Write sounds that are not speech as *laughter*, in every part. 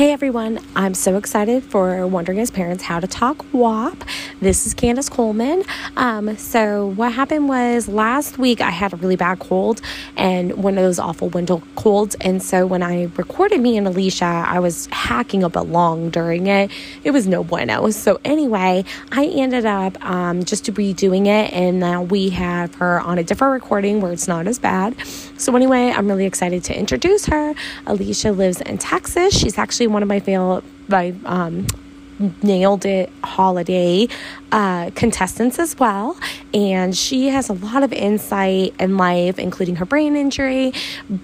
Hey everyone, I'm so excited for wondering as parents how to talk WAP. This is Candace Coleman. Um, so, what happened was last week I had a really bad cold and one of those awful winter colds. And so, when I recorded me and Alicia, I was hacking up a lung during it. It was no bueno. So, anyway, I ended up um, just redoing it, and now we have her on a different recording where it's not as bad. So, anyway, I'm really excited to introduce her. Alicia lives in Texas. She's actually actually one of my favorite, my um, nailed it holiday uh, contestants as well. And she has a lot of insight in life, including her brain injury,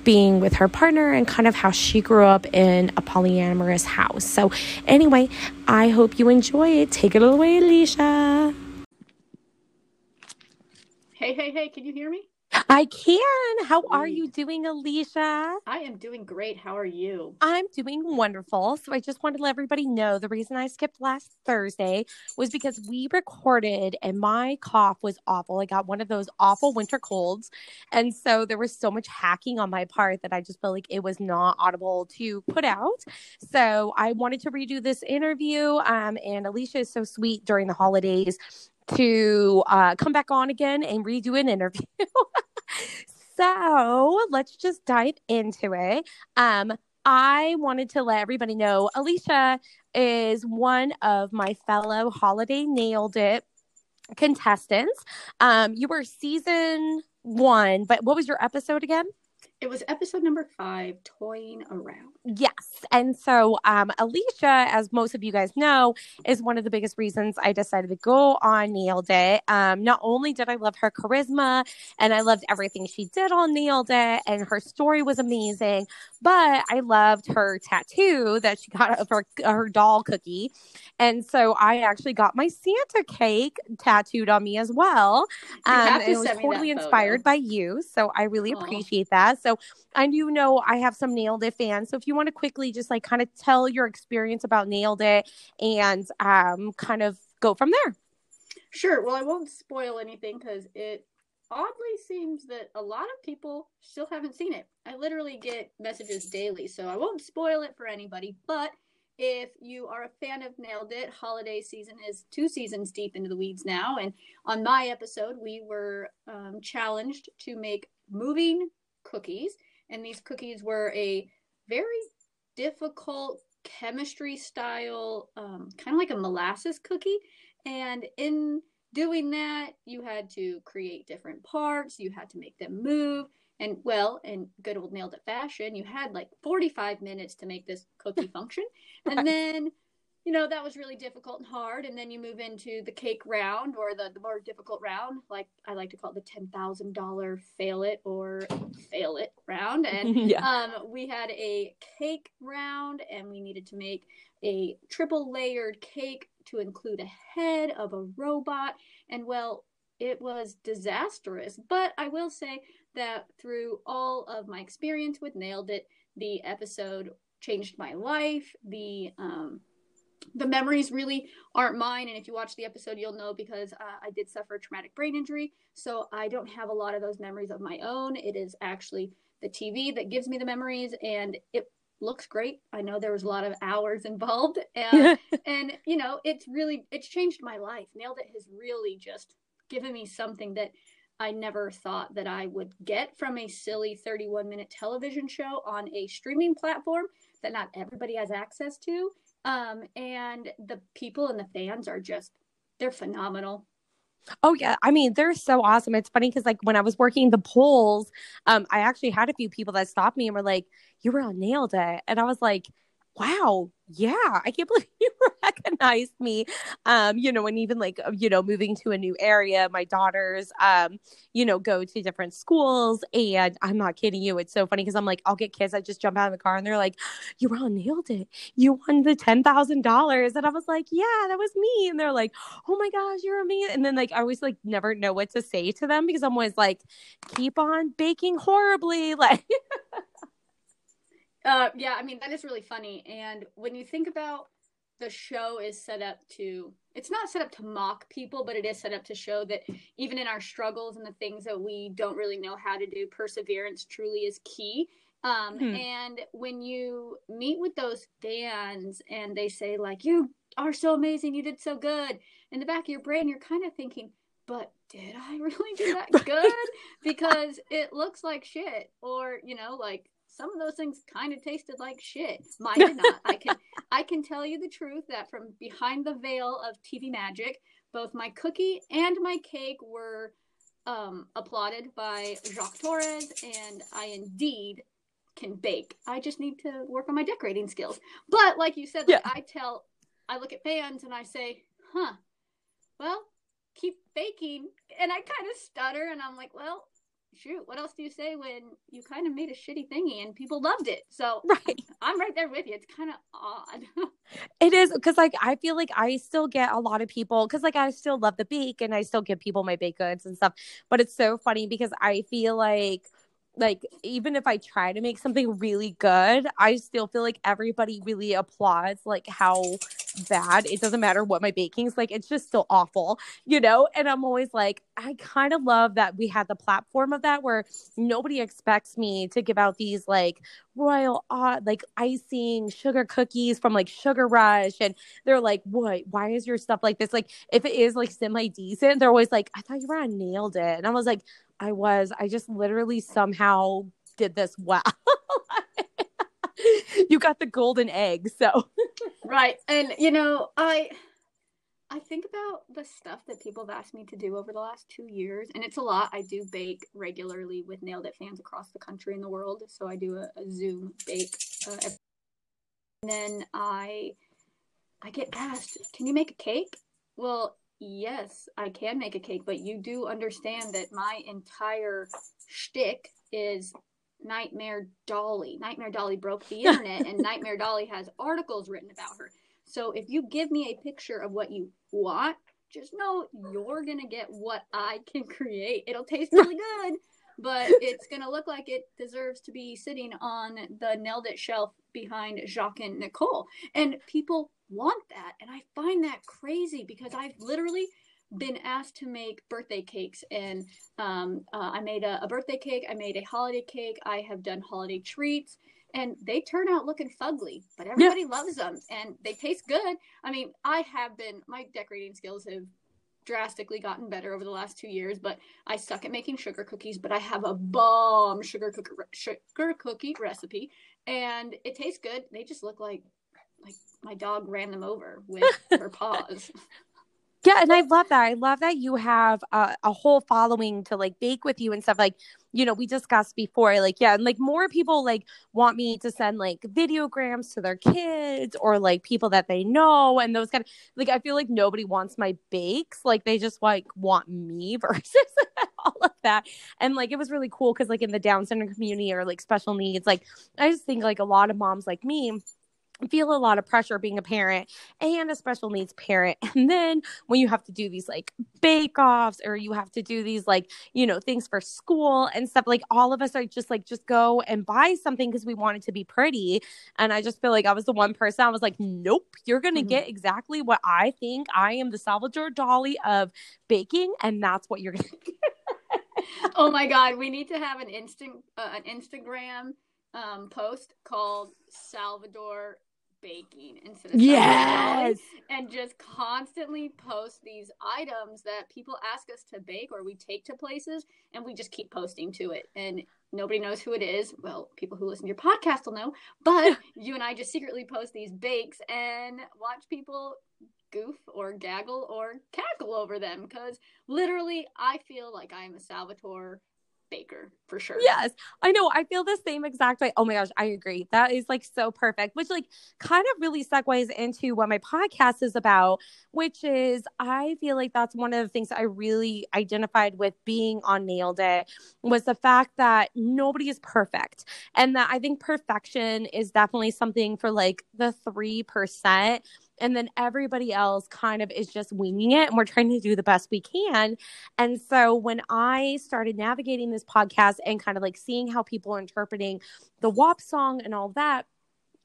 being with her partner, and kind of how she grew up in a polyamorous house. So, anyway, I hope you enjoy it. Take it away, Alicia. Hey, hey, hey, can you hear me? I can. How are you doing, Alicia? I am doing great. How are you? I'm doing wonderful. So I just wanted to let everybody know the reason I skipped last Thursday was because we recorded and my cough was awful. I got one of those awful winter colds. And so there was so much hacking on my part that I just felt like it was not audible to put out. So I wanted to redo this interview. Um, and Alicia is so sweet during the holidays to uh, come back on again and redo an interview. *laughs* so let's just dive into it. Um, I wanted to let everybody know Alicia is one of my fellow Holiday Nailed It contestants. Um, you were season one, but what was your episode again? It was episode number five, Toying Around. Yes. And so um, Alicia, as most of you guys know, is one of the biggest reasons I decided to go on Nailed It. Um, not only did I love her charisma and I loved everything she did on Nailed It, and her story was amazing, but I loved her tattoo that she got of her, her doll cookie. And so I actually got my Santa cake tattooed on me as well. Um, it was totally inspired by you. So I really Aww. appreciate that. So I do know I have some Nailed It fans. So if you want to quickly just like kind of tell your experience about Nailed It and um, kind of go from there. Sure. Well, I won't spoil anything because it oddly seems that a lot of people still haven't seen it. I literally get messages daily, so I won't spoil it for anybody. But if you are a fan of Nailed It, holiday season is two seasons deep into the weeds now. And on my episode, we were um, challenged to make moving cookies. And these cookies were a very difficult chemistry style, um, kind of like a molasses cookie. And in doing that, you had to create different parts, you had to make them move. And well, in good old nailed it fashion, you had like 45 minutes to make this cookie *laughs* function. And then you know that was really difficult and hard and then you move into the cake round or the, the more difficult round like i like to call it the $10000 fail it or fail it round *laughs* and yeah. um, we had a cake round and we needed to make a triple layered cake to include a head of a robot and well it was disastrous but i will say that through all of my experience with nailed it the episode changed my life the um, the memories really aren't mine and if you watch the episode you'll know because uh, i did suffer a traumatic brain injury so i don't have a lot of those memories of my own it is actually the tv that gives me the memories and it looks great i know there was a lot of hours involved *laughs* and *laughs* and you know it's really it's changed my life nailed it has really just given me something that I never thought that I would get from a silly 31 minute television show on a streaming platform that not everybody has access to. Um, and the people and the fans are just, they're phenomenal. Oh yeah, I mean they're so awesome. It's funny because like when I was working the polls, um, I actually had a few people that stopped me and were like, "You were on nailed it," and I was like, "Wow, yeah, I can't *laughs* believe you recognized me. Um, you know, and even like, uh, you know, moving to a new area, my daughters, um, you know, go to different schools. And I'm not kidding you. It's so funny because I'm like, I'll get kids. I just jump out of the car and they're like, you all nailed it. You won the $10,000. And I was like, yeah, that was me. And they're like, oh my gosh, you're amazing. And then like, I always like never know what to say to them because I'm always like, keep on baking horribly. *laughs* Like, uh, yeah, I mean, that is really funny. And when you think about the show is set up to it's not set up to mock people but it is set up to show that even in our struggles and the things that we don't really know how to do perseverance truly is key Um, hmm. And when you meet with those fans and they say, like, you are so amazing, you did so good, in the back of your brain, you're kind of thinking, but did I *laughs* really do that good? Because it looks like shit. Or, you know, like some of those things kind of tasted like shit. *laughs* Mine did not. I can I can tell you the truth that from behind the veil of TV magic, both my cookie and my cake were um, applauded by Jacques Torres, and I indeed can bake. I just need to work on my decorating skills. But like you said, like. I tell, I look at fans and I say, "Huh, well, keep baking," and I kind of stutter, and I'm like, "Well, shoot, what else do you say when you kind of made a shitty thingy and people loved it? So *laughs* right. I'm right there with you. It's kind of odd. *laughs* it is because like I feel like I still get a lot of people because like I still love the bake and I still give people my baked goods and stuff. But it's so funny because I feel like like even if I try to make something really good, I still feel like everybody really applauds like how bad. It doesn't matter what my baking's like, it's just still awful, you know? And I'm always like, I kind of love that we had the platform of that where nobody expects me to give out these like royal odd like icing sugar cookies from like Sugar Rush and they're like, "What? Why is your stuff like this?" Like if it is like semi decent, they're always like, "I thought you were on nailed it." And I was like, I was. I just literally somehow did this well. *laughs* you got the golden egg, so right. And you know, I I think about the stuff that people have asked me to do over the last two years, and it's a lot. I do bake regularly with Nailed It fans across the country and the world. So I do a, a Zoom bake, uh, and then I I get asked, "Can you make a cake?" Well, Yes, I can make a cake, but you do understand that my entire shtick is Nightmare Dolly. Nightmare Dolly broke the internet, and *laughs* Nightmare Dolly has articles written about her. So if you give me a picture of what you want, just know you're gonna get what I can create. It'll taste really good, but *laughs* it's gonna look like it deserves to be sitting on the nailed it shelf behind Jacques and Nicole. And people want that. And I find that crazy because I've literally been asked to make birthday cakes. And um, uh, i made a, a, birthday cake. I made a holiday cake. I have done holiday treats. And they turn out looking fugly but everybody yeah. loves them and they taste good. I mean i have been my decorating skills have drastically gotten better over the last two years but i suck at making sugar cookies but i have a bomb sugar cookie sugar cookie recipe and it tastes good. They just look like like my dog ran them over with *laughs* her paws. Yeah, and I love that. I love that you have a, a, whole following to like bake with you and stuff. Like, you know, we discussed before, like, yeah, and like more people like want me to send like videograms to their kids or like people that they know and those kind of like I feel like nobody wants my bakes. Like they just like want me *laughs* versus all of that. And like it was really cool because like in the Down syndrome community or like special needs, like I just think like a lot of moms like me feel a lot of pressure being a parent and a special needs parent. *laughs* And then when you have to do these like bake offs or you have to do these like you know things for school and stuff like all of us are just like just go and buy something because we want it to be pretty. And i just feel like i was the one person i was like nope you're gonna mm-hmm. get exactly what i think i am the salvador dali of baking and that's what you're gonna get. Oh my god we need to have an instant uh, an instagram um, post called Salvador baking instead of yes! and just constantly post these items that people ask us to bake or we take to places and we just keep posting to it. And nobody knows who it is. Well people who listen to your podcast will know. But *laughs* you and i just secretly post these bakes and watch people goof or gaggle or cackle over them because literally i feel like i'm a salvatore baker for sure. Yes. I know. I feel the same exact way. Oh my gosh, I agree. That is like so perfect, which like kind of really segues into what my podcast is about, which is I feel like that's one of the things I really identified with being on Nailed It was the fact that nobody is perfect. And that I think perfection is definitely something for like the 3% and then everybody else kind of is just winging it and we're trying to do the best we can. And so when i started navigating this podcast and kind of like seeing how people are interpreting the WAP song and all that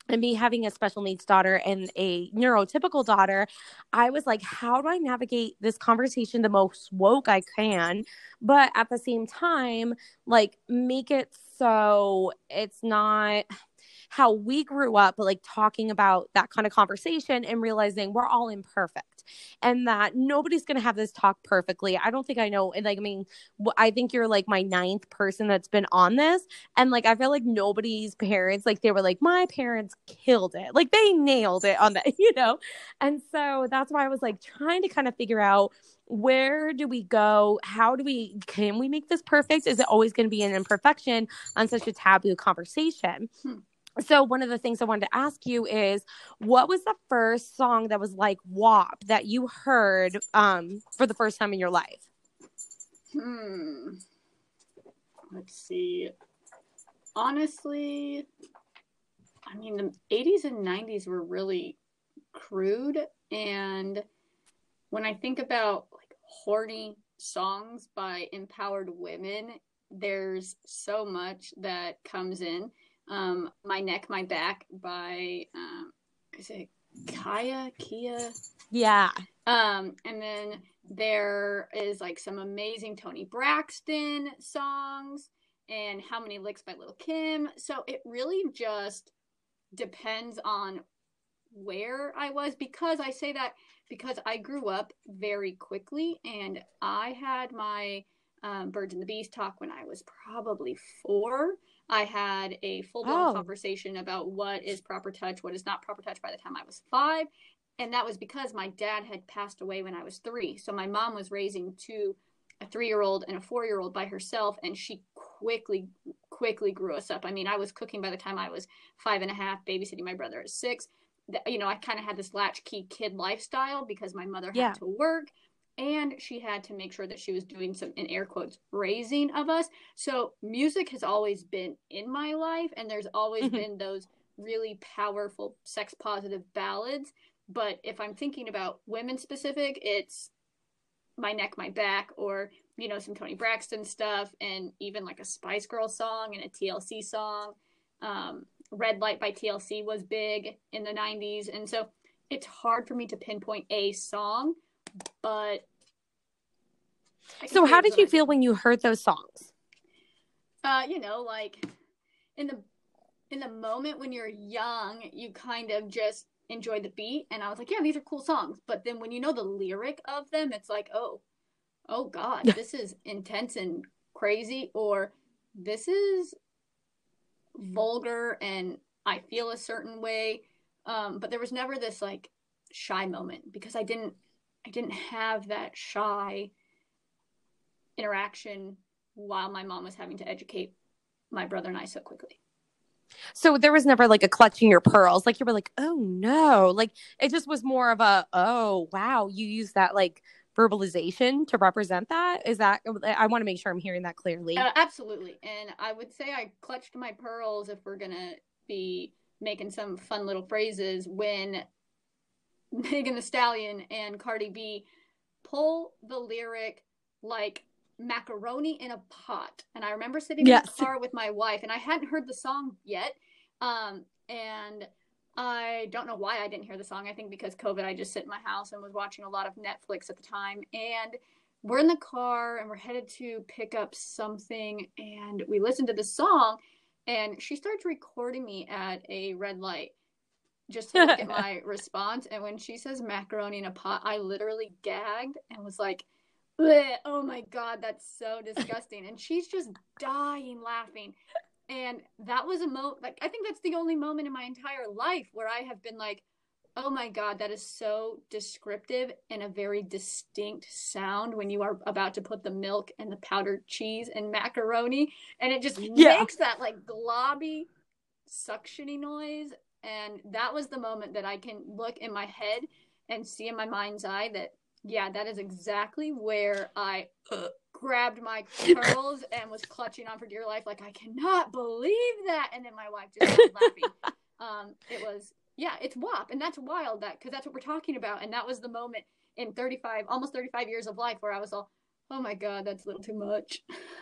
and me having a special needs daughter and a neurotypical daughter, I was like, how do I navigate this conversation the most woke I can, but at the same time, like make it so it's not how we grew up, but like talking about that kind of conversation and realizing we're all imperfect and that nobody's going to have this talk perfectly. I don't think I know. And like, I mean, I think you're like my ninth person that's been on this. And like, I feel like nobody's parents, like, they were like, my parents killed it. Like, they nailed it on that, *laughs* you know? And so that's why I was like trying to kind of figure out where do we go how do we can we make this perfect is it always going to be an imperfection on such a taboo conversation hmm. So, one of the things I wanted to ask you is what was the first song that was like WAP that you heard um, for the first time in your life? Hmm. Let's see. Honestly, I mean, the 80s and 90s were really crude. And when I think about like horny songs by empowered women, there's so much that comes in um, My Neck, My Back by, um, is it Kaya, Khia? Yeah. Um, and then there is like some amazing Toni Braxton songs and How Many Licks by Lil Kim. So it really just depends on where I was because I say that because I grew up very quickly and I had my um, Birds and the Bees talk when I was probably four. I had a full blown oh. conversation about what is proper touch, what is not proper touch by the time I was five. And that was because my dad had passed away when I was three. So my mom was raising two, a three year old and a four year old by herself. And she quickly, quickly grew us up. I mean, I was cooking by the time I was five and a half, babysitting my brother at six. You know, I kind of had this latchkey kid lifestyle because my mother had yeah. to work and she had to make sure that she was doing some in air quotes raising of us. So music has always been in my life and there's always mm-hmm. been those really powerful sex positive ballads. But if i'm thinking about women specific it's my neck my back or you know some toni braxton stuff and even like a spice girl song and a tlc song. Um, red light by tlc was big in the 90s and so it's hard for me to pinpoint a song but so how did you feel when you heard those songs? Uh you know like in the in the moment when you're young you kind of just enjoy the beat and i was like yeah these are cool songs. But then when you know the lyric of them it's like oh oh god this is intense and crazy or this is vulgar and i feel a certain way. Um but there was never this like shy moment because i didn't I didn't have that shy interaction while my mom was having to educate my brother and I so quickly. So there was never like a clutching your pearls. Like you were like, oh no. Like it just was more of a, oh wow, you use that like verbalization to represent that. Is that, I want to make sure I'm hearing that clearly. Uh, absolutely. And I would say I clutched my pearls if we're going to be making some fun little phrases when *laughs* Megan Thee Stallion and Cardi B pull the lyric like macaroni in a pot. And I remember sitting yes. in the car with my wife, and I hadn't heard the song yet. Um, and I don't know why I didn't hear the song. I think because COVID, I just sit in my house and was watching a lot of Netflix at the time. And we're in the car and we're headed to pick up something, and we listen to the song, and she starts recording me at a red light just to look at *laughs* my response. And when she says macaroni in a pot, I literally gagged and was like, oh my God, that's so disgusting. and she's just dying laughing. And that was a mo like I think that's the only moment in my entire life where I have been like, oh my God, that is so descriptive and a very distinct sound when you are about to put the milk and the powdered cheese and macaroni. And it just yeah. makes that like globby suctiony noise and that was the moment that I can look in my head and see in my mind's eye that, yeah, that is exactly where I grabbed my *laughs* curls and was clutching on for dear life. Like, I cannot believe that. And then my wife just started *laughs* laughing. Um, it was, yeah, it's WAP. And that's wild that, because that's what we're talking about. And that was the moment in 35, almost 35 years of life where I was all, oh my God, that's a little too much. *laughs*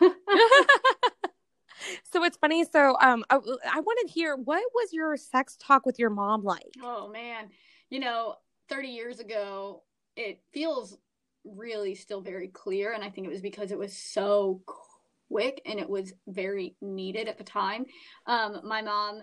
so it's funny. So um, I, I want to hear what was your sex talk with your mom like? Oh man, you know, 30 years ago, it feels really still very clear, and I think it was because it was so quick and it was very needed at the time. Um, my mom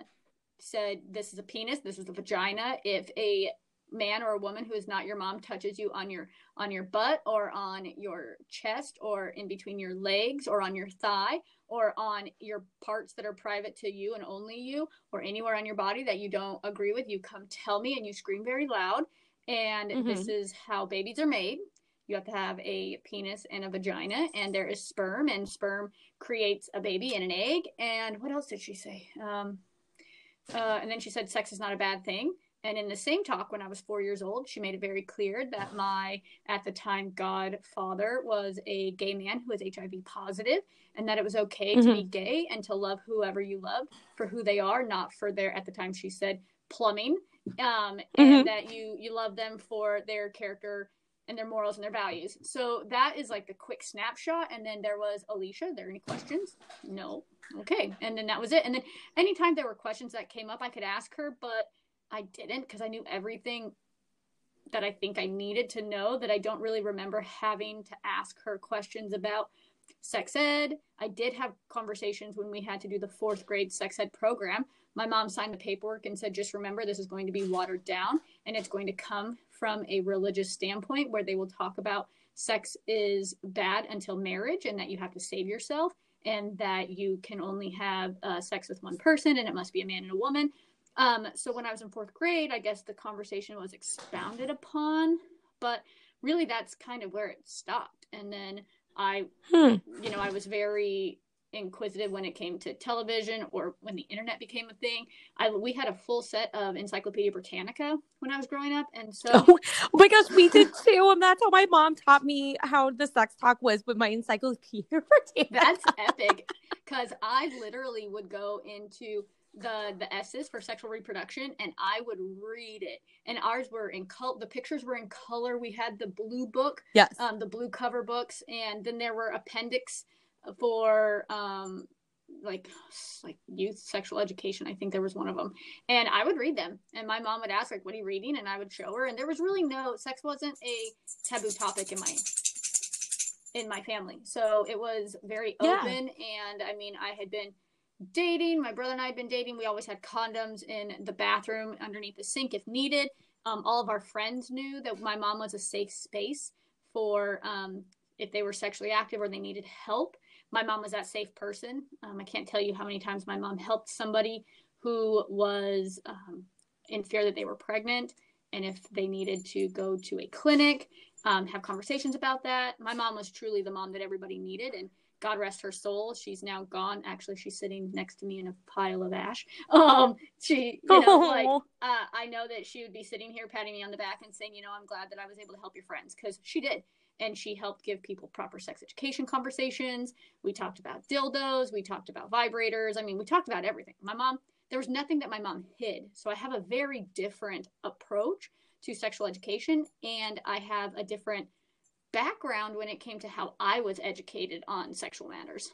said, This is a penis, this is a vagina. If a man or a woman who is not your mom touches you on your on your butt or on your chest or in between your legs or on your thigh or on your parts that are private to you and only you or anywhere on your body that you don't agree with you come tell me and you scream very loud and mm-hmm. this is how babies are made you have to have a penis and a vagina and there is sperm and sperm creates a baby and an egg and what else did she say um, uh, and then she said sex is not a bad thing and in the same talk, when I was four years old, she made it very clear that my, at the time, godfather was a gay man who was HIV positive, and that it was okay mm-hmm. to be gay and to love whoever you love for who they are, not for their, at the time, she said, plumbing, um, *laughs* and mm-hmm. that you you love them for their character and their morals and their values. So that is like the quick snapshot. And then there was Alicia. Are there any questions? No. Okay. And then that was it. And then anytime there were questions that came up, I could ask her, but I didn't because I knew everything that I think I needed to know that I don't really remember having to ask her questions about sex ed. I did have conversations when we had to do the fourth grade sex ed program. My mom signed the paperwork and said, just remember, this is going to be watered down and it's going to come from a religious standpoint where they will talk about sex is bad until marriage and that you have to save yourself and that you can only have uh, sex with one person and it must be a man and a woman. Um, so when I was in fourth grade, I guess the conversation was expounded upon, but really that's kind of where it stopped. And then I, hmm. you know, I was very inquisitive when it came to television or when the internet became a thing. I we had a full set of Encyclopedia Britannica when I was growing up, and so *laughs* oh, my gosh, we did too, and that's how my mom taught me how the sex talk was with my Encyclopedia *laughs* Britannica. That's epic, because I literally would go into the the S's for sexual reproduction, and I would read it. And ours were in color. The pictures were in color. We had the blue book, yes, um, the blue cover books, and then there were appendix for um like like youth sexual education i think there was one of them and i would read them and my mom would ask like what are you reading and i would show her and there was really no sex wasn't a taboo topic in my in my family so it was very yeah. open and i mean i had been dating. My brother and I had been dating. We always had condoms in the bathroom underneath the sink if needed. Um, all of our friends knew that my mom was a safe space for um, if they were sexually active or they needed help. My mom was that safe person. Um, I can't tell you how many times my mom helped somebody who was um, in fear that they were pregnant. And if they needed to go to a clinic, um, have conversations about that. My mom was truly the mom that everybody needed. And God rest her soul. She's now gone. Actually, she's sitting next to me in a pile of ash. Um, she, you know, like uh, I know that she would be sitting here patting me on the back and saying, you know, I'm glad that I was able to help your friends because she did, and she helped give people proper sex education conversations. We talked about dildos. We talked about vibrators. I mean, we talked about everything. My mom, there was nothing that my mom hid. So I have a very different approach to sexual education, and I have a different background when it came to how I was educated on sexual matters.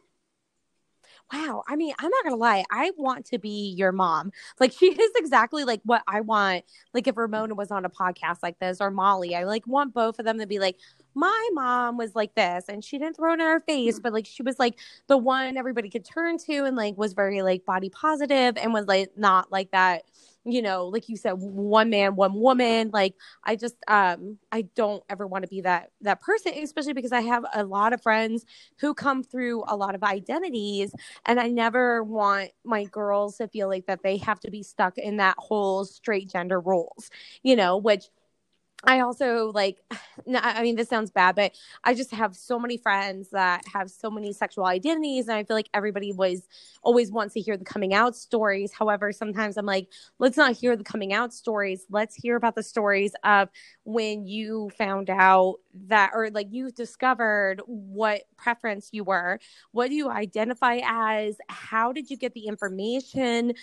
Wow. I mean, I'm not going to lie. I want to be your mom. Like, she is exactly like what I want. Like, if Ramona was on a podcast like this or Molly, I like want both of them to be like, my mom was like this and she didn't throw it in our face, but like she was like the one everybody could turn to and like was very like body positive and was like not like that you know, like you said, one man, one woman. Like I just um I don't ever want to be that that person, especially because I have a lot of friends who come through a lot of identities and I never want my girls to feel like that they have to be stuck in that whole straight gender roles, you know, which I also like, *sighs* I mean, this sounds bad, but I just have so many friends that have so many sexual identities. And I feel like everybody was always wants to hear the coming out stories. However, sometimes I'm like, let's not hear the coming out stories. Let's hear about the stories of when you found out that, or like you discovered what preference you were. What do you identify as? How did you get the information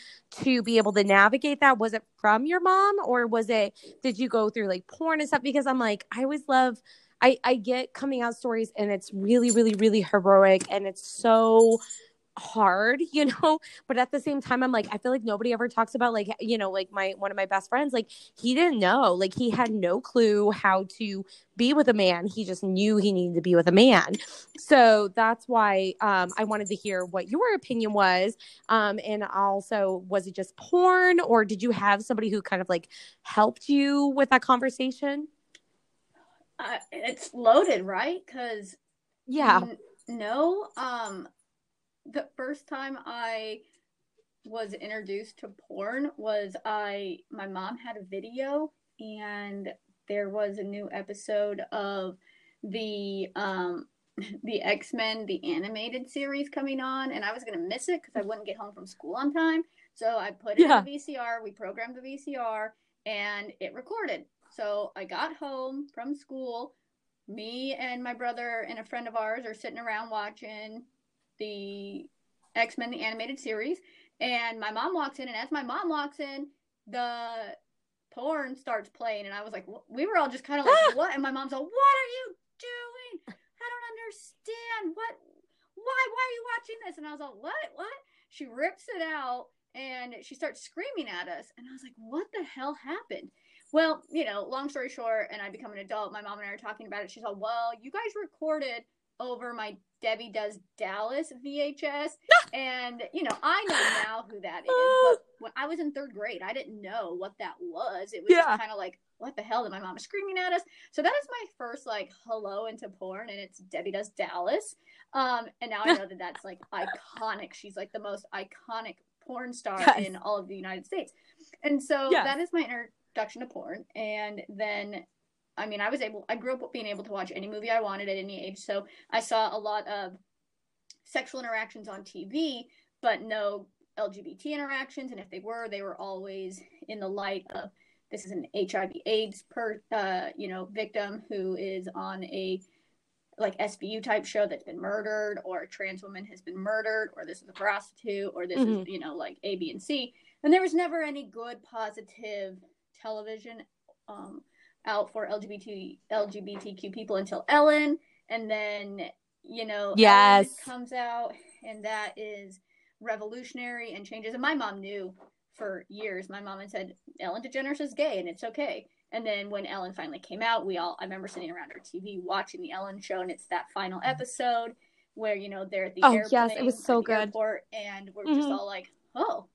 to be able to navigate that? Was it from your mom or was it, did you go through like porn and stuff? Because I'm like, I always love, I, I get coming out stories and it's really, really, really heroic and it's so hard, *laughs* you know, but at the same time I'm like I feel like nobody ever talks about like you know like my one of my best friends like he didn't know like he had no clue how to be with a man. He just knew he needed to be with a man. So that's why um, I wanted to hear what your opinion was. Um, and also was it just porn or did you have somebody who kind of like helped you with that conversation? Uh, it's loaded right? Cuz yeah. n- no um the first time I was introduced to porn was I my mom had a video and there was a new episode of the um *laughs* the X-Men the animated series coming on and I was going to miss it cuz I wouldn't get home from school on time. So I put it yeah. in the VCR, we programmed the VCR and it recorded. So I got home from school, me and my brother and a friend of ours are sitting around watching the X Men the animated series, and my mom walks in, and as my mom walks in, the porn starts playing, and I was like, we were all just kind of like, *gasps* what? And my mom's like, what are you doing? I don't understand. What? Why? Why are you watching this? And I was like, what? What? She rips it out and she starts screaming at us, and I was like, what the hell happened? Well, you know, long story short, and I become an adult. My mom and I are talking about it. She's like, well, you guys recorded over my Debbie Does Dallas VHS. *laughs* and, you know, I know now who that is. *laughs* But when I was in third grade, I didn't know what that was. It was yeah. kind of like, what the hell? And my mom was screaming at us. So that is my first, like, hello into porn. And it's Debbie Does Dallas. Um, and now I know that that's, like, iconic. She's, like, the most iconic porn star yes. in all of the United States. And so yes. that is my introduction to porn. And then I mean, I was able, I grew up being able to watch any movie I wanted at any age. So I saw a lot of sexual interactions on TV, but no LGBT interactions. And if they were, they were always in the light of this is an HIV AIDS per, uh, you know, victim who is on a like SVU type show that's been murdered, or a trans woman has been murdered, or this is a prostitute, or this mm-hmm. is, you know, like A, B, and C. And there was never any good, positive television um, out for LGBT LGBTQ people until Ellen, and then you know yes Ellen comes out, and that is revolutionary and changes. And my mom knew for years. My mom had said Ellen DeGeneres is gay, and it's okay. And then when Ellen finally came out, we all I remember sitting around our TV watching the Ellen show, and it's that final episode where you know they're at the oh, airplane, yes, it was so good. Airport, and we're mm-hmm. just all like, oh,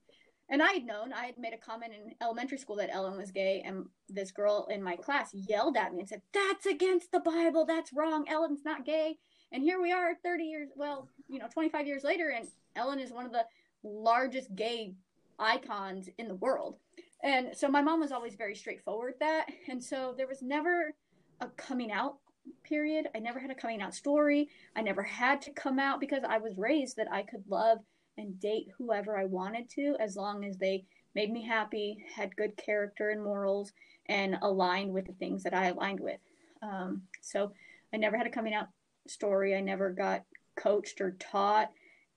and I had known, I had made a comment in elementary school that Ellen was gay, and this girl in my class yelled at me and said, That's against the Bible. That's wrong. Ellen's not gay. And here we are 30 years, well, you know, 25 years later, and Ellen is one of the largest gay icons in the world. And so my mom was always very straightforward that. And so there was never a coming out period. I never had a coming out story. I never had to come out because I was raised that I could love and date whoever I wanted to as long as they made me happy, had good character and morals, and aligned with the things that I aligned with. Um, so I never had a coming out story. I never got coached or taught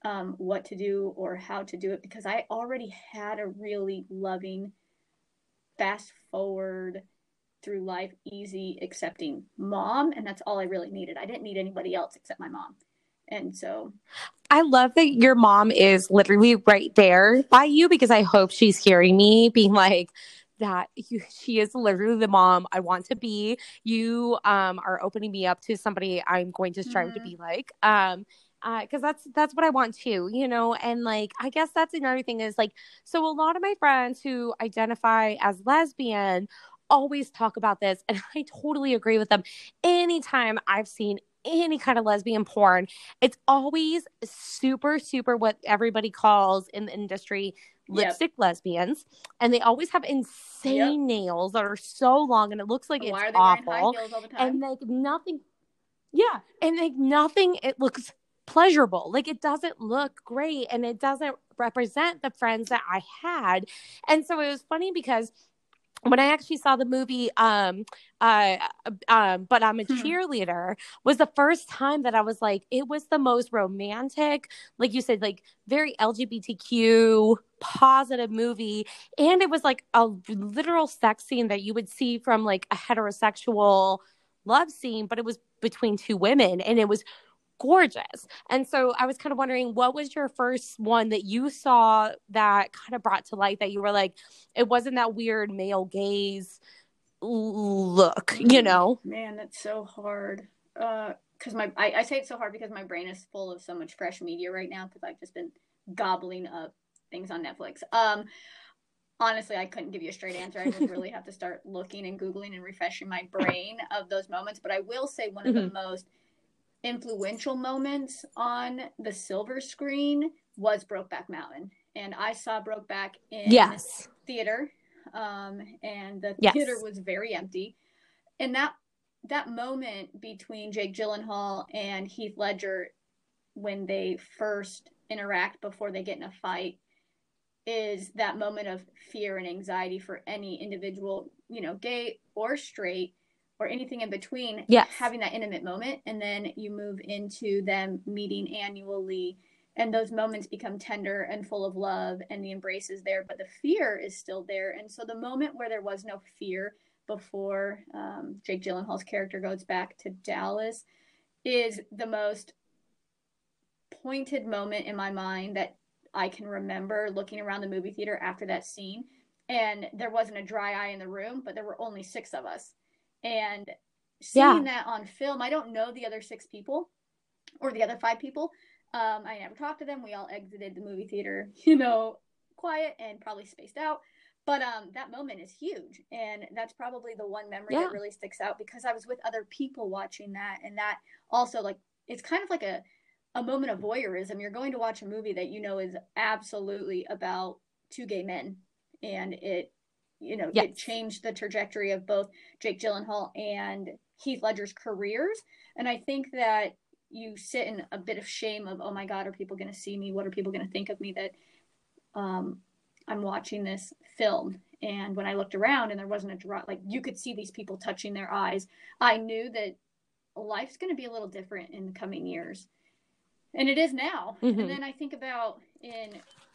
um, what to do or how to do it because I already had a really loving, fast forward through life, easy, accepting mom. And that's all I really needed. I didn't need anybody else except my mom. And so I love that your mom is literally right there by you because I hope she's hearing me being like, that you, she is literally the mom I want to be. You um, are opening me up to somebody I'm going to strive mm-hmm. to be like. Um, because uh, that's that's what I want too, you know. And like, I guess that's another thing is like, so a lot of my friends who identify as lesbian always talk about this, and *laughs* I totally agree with them. Anytime I've seen any kind of lesbian porn, it's always super, super what everybody calls in the industry lipstick yep. lesbians. And they always have insane yep. nails that are so long and it looks like it's awful. And like nothing, yeah. And like nothing, it looks pleasurable. Like it doesn't look great and it doesn't represent the friends that I had. And so it was funny because when I actually saw the movie, um, uh, um, but I'm a hmm. cheerleader was the first time that I was like, it was the most romantic, like you said, like very LGBTQ positive movie. And it was like a literal sex scene that you would see from like a heterosexual love scene, but it was between two women and it was gorgeous. And so I was kind of wondering what was your first one that you saw that kind of brought to light that you were like, it wasn't that weird male gaze look, you mm, know? Man, that's so hard. Uh, because my I, I say it's so hard because my brain is full of so much fresh media right now because I've just been gobbling up things on Netflix. Um, honestly, I couldn't give you a straight answer. I would really have to start looking and googling and refreshing my brain of those moments. But I will say one of mm-hmm. the most influential moments on the silver screen was Brokeback Mountain, and I saw Brokeback in yes. theater, um, and the yes. theater was very empty. And that that moment between Jake Gyllenhaal and Heath Ledger when they first interact before they get in a fight is that moment of fear and anxiety for any individual, you know, gay or straight or anything in between, yes. having that intimate moment. And then you move into them meeting annually. And those moments become tender and full of love, and the embrace is there, but the fear is still there. And so, the moment where there was no fear before um, Jake Gyllenhaal's character goes back to Dallas is the most pointed moment in my mind that I can remember looking around the movie theater after that scene. And there wasn't a dry eye in the room, but there were only six of us. And seeing yeah. that on film, I don't know the other six people or the other five people. Um, I never talked to them. We all exited the movie theater, *laughs* you know, quiet and probably spaced out. But um, that moment is huge, and that's probably the one memory yeah. that really sticks out because I was with other people watching that, and that also like it's kind of like a a moment of voyeurism. You're going to watch a movie that you know is absolutely about two gay men, and it, you know, yes. it changed the trajectory of both Jake Gyllenhaal and Heath Ledger's careers. And I think that you sit in a bit of shame of, oh my God, are people going to see me? What are people going to think of me that um, I'm watching this film? And when I looked around and there wasn't a drop, like you could see these people touching their eyes, I knew that life's going to be a little different in the coming years and it is now. Mm-hmm. And then I think about in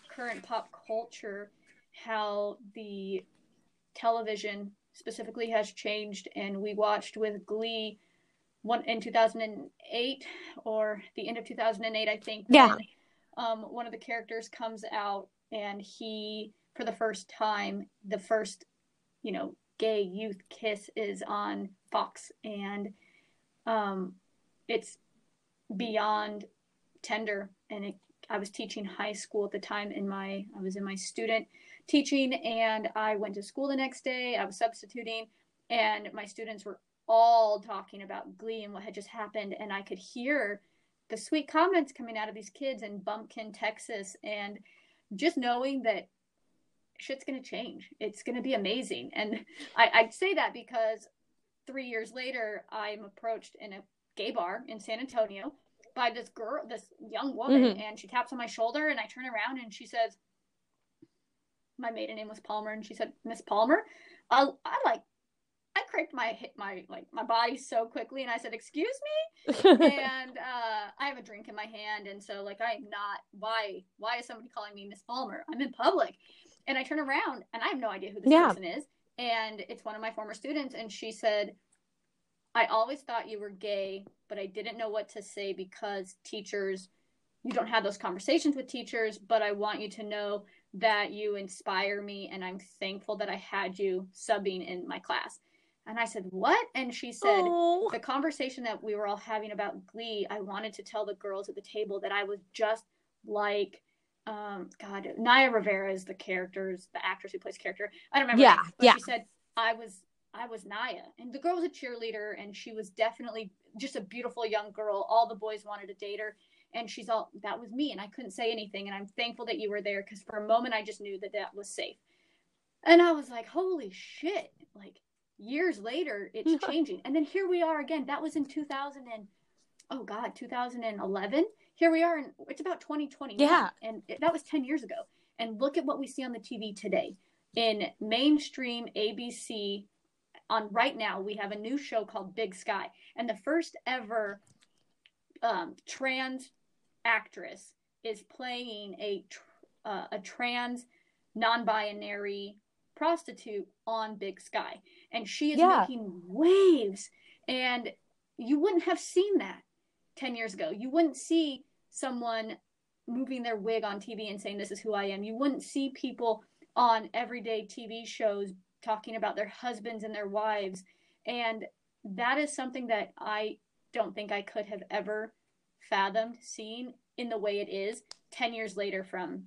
current pop culture how the television specifically has changed, and we watched with Glee one in 2008 or the end of 2008, I think. Yeah. When, um, one of the characters comes out and he, for the first time, the first, you know, gay youth kiss is on Fox, and um, it's beyond tender and it, I was teaching high school at the time in my I was in my student teaching and I went to school the next day. I was substituting and my students were all talking about glee and what had just happened and I could hear the sweet comments coming out of these kids in Bumpkin, Texas and just knowing that shit's going to change. It's going to be amazing. And I, I'd say that because three years later, I'm approached in a gay bar in San Antonio by this girl, this young woman, mm-hmm. and she taps on my shoulder, and I turn around and she says, "My maiden name was Palmer," and she said, "Miss Palmer." I, I like, I cracked my hit my like my body so quickly, and I said, "Excuse me," *laughs* and uh, I have a drink in my hand, and so like I'm not. Why? Why is somebody calling me Miss Palmer? I'm in public, and I turn around and I have no idea who this yeah. person is, and it's one of my former students, and she said I always thought you were gay, but I didn't know what to say because teachers, you don't have those conversations with teachers, but I want you to know that you inspire me and I'm thankful that I had you subbing in my class. And I said, What? And she said, oh. The conversation that we were all having about Glee, I wanted to tell the girls at the table that I was just like, um, God, Naya Rivera is the character's, the actress who plays character. I don't remember. Yeah. but yeah. she said, I was I was Naya. And the girl was a cheerleader and she was definitely just a beautiful young girl. All the boys wanted to date her. And she's all, that was me. And I couldn't say anything. And I'm thankful that you were there because for a moment I just knew that that was safe. And I was like, holy shit. Like years later, it's *laughs* changing. And then here we are again. That was in 2000 and, oh God, 2011. Here we are. And it's about 2020. Yeah. And it, that was 10 years ago. And look at what we see on the TV today in mainstream ABC on right now we have a new show called Big Sky, and the first ever um, trans actress is playing a uh, a trans non-binary prostitute on Big Sky, and she is yeah. making waves, and you wouldn't have seen that 10 years ago. You wouldn't see someone moving their wig on TV and saying, This is who I am. You wouldn't see people on everyday TV shows talking about their husbands and their wives. And that is something that I don't think I could have ever fathomed seeing in the way it is 10 years later from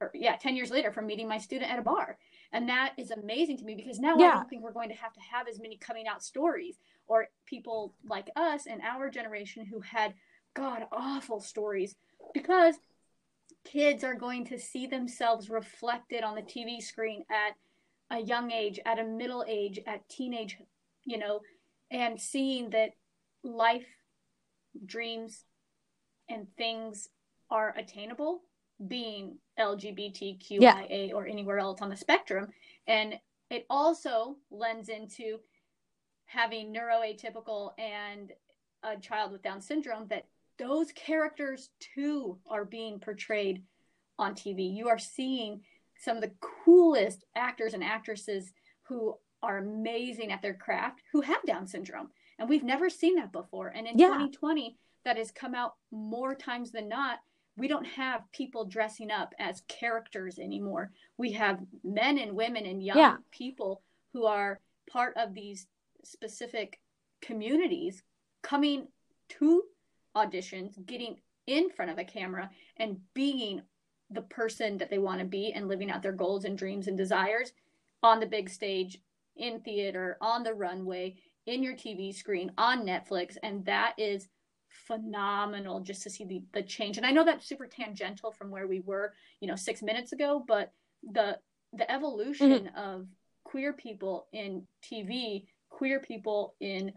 or yeah 10 years later from meeting my student at a bar and that is amazing to me because now yeah. i don't think we're going to have to have as many coming out stories or people like us and our generation who had god awful stories because kids are going to see themselves reflected on the tv screen at a young age at a middle age at teenage you know and seeing that life dreams and things are attainable being LGBTQIA yeah. or anywhere else on the spectrum. And it also lends into having neuroatypical and a child with Down syndrome that those characters too are being portrayed on TV. You are seeing some of the coolest actors and actresses who are amazing at their craft who have Down syndrome. And we've never seen that before. And in yeah. 2020, that has come out more times than not we don't have people dressing up as characters anymore. We have men and women and young yeah. people who are part of these specific communities coming to auditions, getting in front of a camera and being the person that they want to be and living out their goals and dreams and desires on the big stage, in theater, on the runway, in your TV screen, on Netflix. And that is phenomenal just to see the, the change. And I know that's super tangential from where we were, you know, six minutes ago, but the the evolution mm-hmm. of queer people in TV, queer people in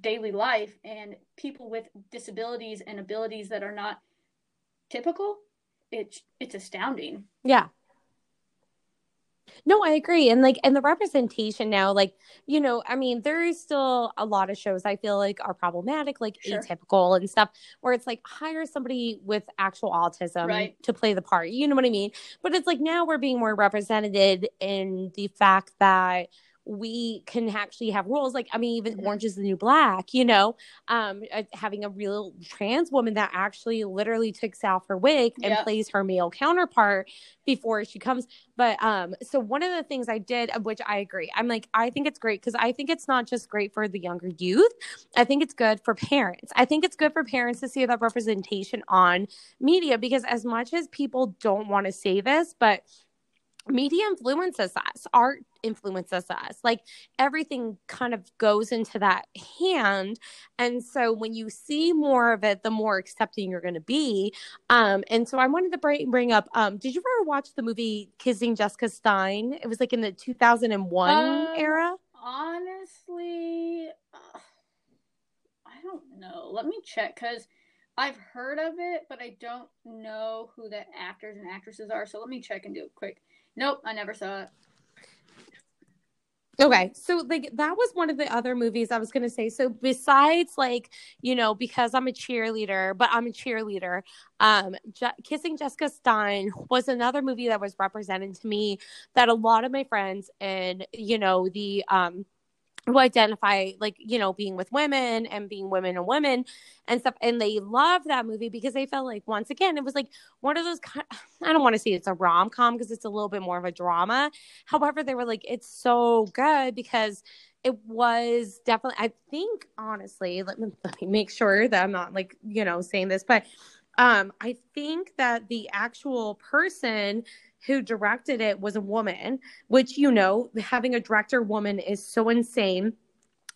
daily life, and people with disabilities and abilities that are not typical, it's it's astounding. Yeah. No, I agree. And like, and the representation now, like, you know, I mean, there is still a lot of shows I feel like are problematic, like sure. atypical and stuff, where it's like hire somebody with actual autism right. to play the part. You know what I mean? But it's like now we're being more represented in the fact that we can actually have roles like i mean even mm-hmm. orange is the new black you know um uh, having a real trans woman that actually literally takes off her wig and yep. plays her male counterpart before she comes but um so one of the things i did of which i agree i'm like i think it's great because i think it's not just great for the younger youth i think it's good for parents i think it's good for parents to see that representation on media because as much as people don't want to say this but media influences us art influences us like everything kind of goes into that hand. And so when you see more of it the more accepting you're going to be. Um and so i wanted to bring, bring up um did you ever watch the movie kissing jessica stein? It was like in the 2001 um, era. honestly uh, i don't know. Let me check because I've heard of it, but I don't know who the actors and actresses are. So let me check and do it quick. Nope, I never saw it. Okay, so like that was one of the other movies I was gonna say. So besides like you know because I'm a cheerleader, but I'm a cheerleader. Um, Je- Kissing Jessica Stein was another movie that was represented to me that a lot of my friends and you know the um who identify like you know being with women and being women and women and stuff and they love that movie because they felt like once again it was like one of those *sighs* i don't want to say it's a rom-com because it's a little bit more of a drama. However they were like it's so good because it was definitely i think honestly let me, let me make sure that i'm not like you know saying this but um i think that the actual person who directed it was a woman, which, you know, having a director woman is so insane.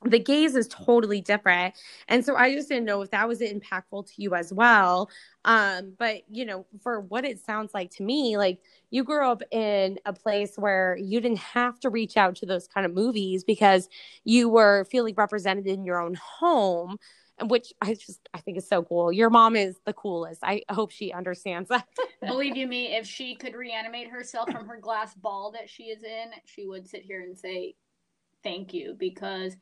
The gaze is totally different. And so I just didn't know if that was impactful to you as well. Um, but, you know, for what it sounds like to me, like you grew up in a place where you didn't have to reach out to those kind of movies because you were feeling represented in your own home which I just I think is so cool. Your mom is the coolest. I hope she understands that. *laughs* Believe you me, if she could reanimate herself from her glass ball that she is in, she would sit here and say thank you because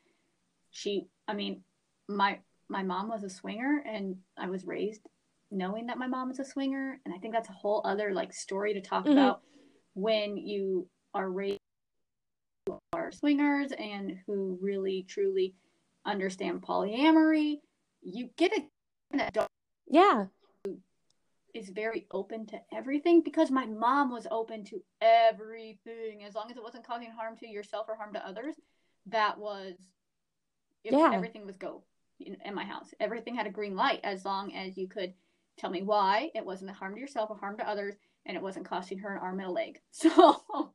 she I mean, my my mom was a swinger and I was raised knowing that my mom was a swinger and I think that's a whole other like story to talk mm-hmm. about when you are raised who are swingers and who really truly understand polyamory you get a, an adult yeah. is very open to everything because my mom was open to everything. As long as it wasn't causing harm to yourself or harm to others that was Yeah. everything was go in, in my house. Everything had a green light as long as you could tell me why it wasn't a harm to yourself or harm to others and it wasn't costing her an arm and a leg. *laughs* So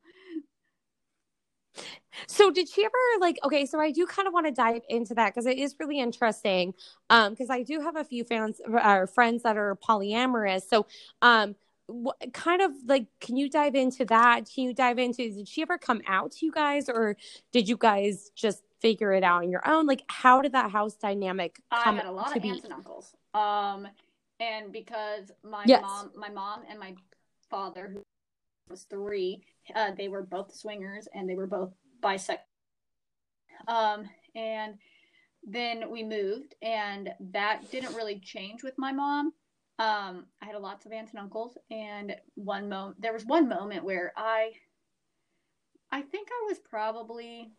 So did she ever like okay, so I do kind of want to dive into that because it is really interesting. Um because I do have a few fans or friends that are polyamorous. So um what kind of like can you dive into that? Can you dive into did she ever come out to you guys or did you guys just figure it out on your own? Like how did that house dynamic come I had a lot to of be? aunts and uncles. Um, and because my Yes. mom, my mom and my father, who was three, uh, they were both swingers and they were both bisexual. Um, and then we moved, and that didn't really change with my mom. Um, I had lots of aunts and uncles, and one moment there was one moment where I, I think I was probably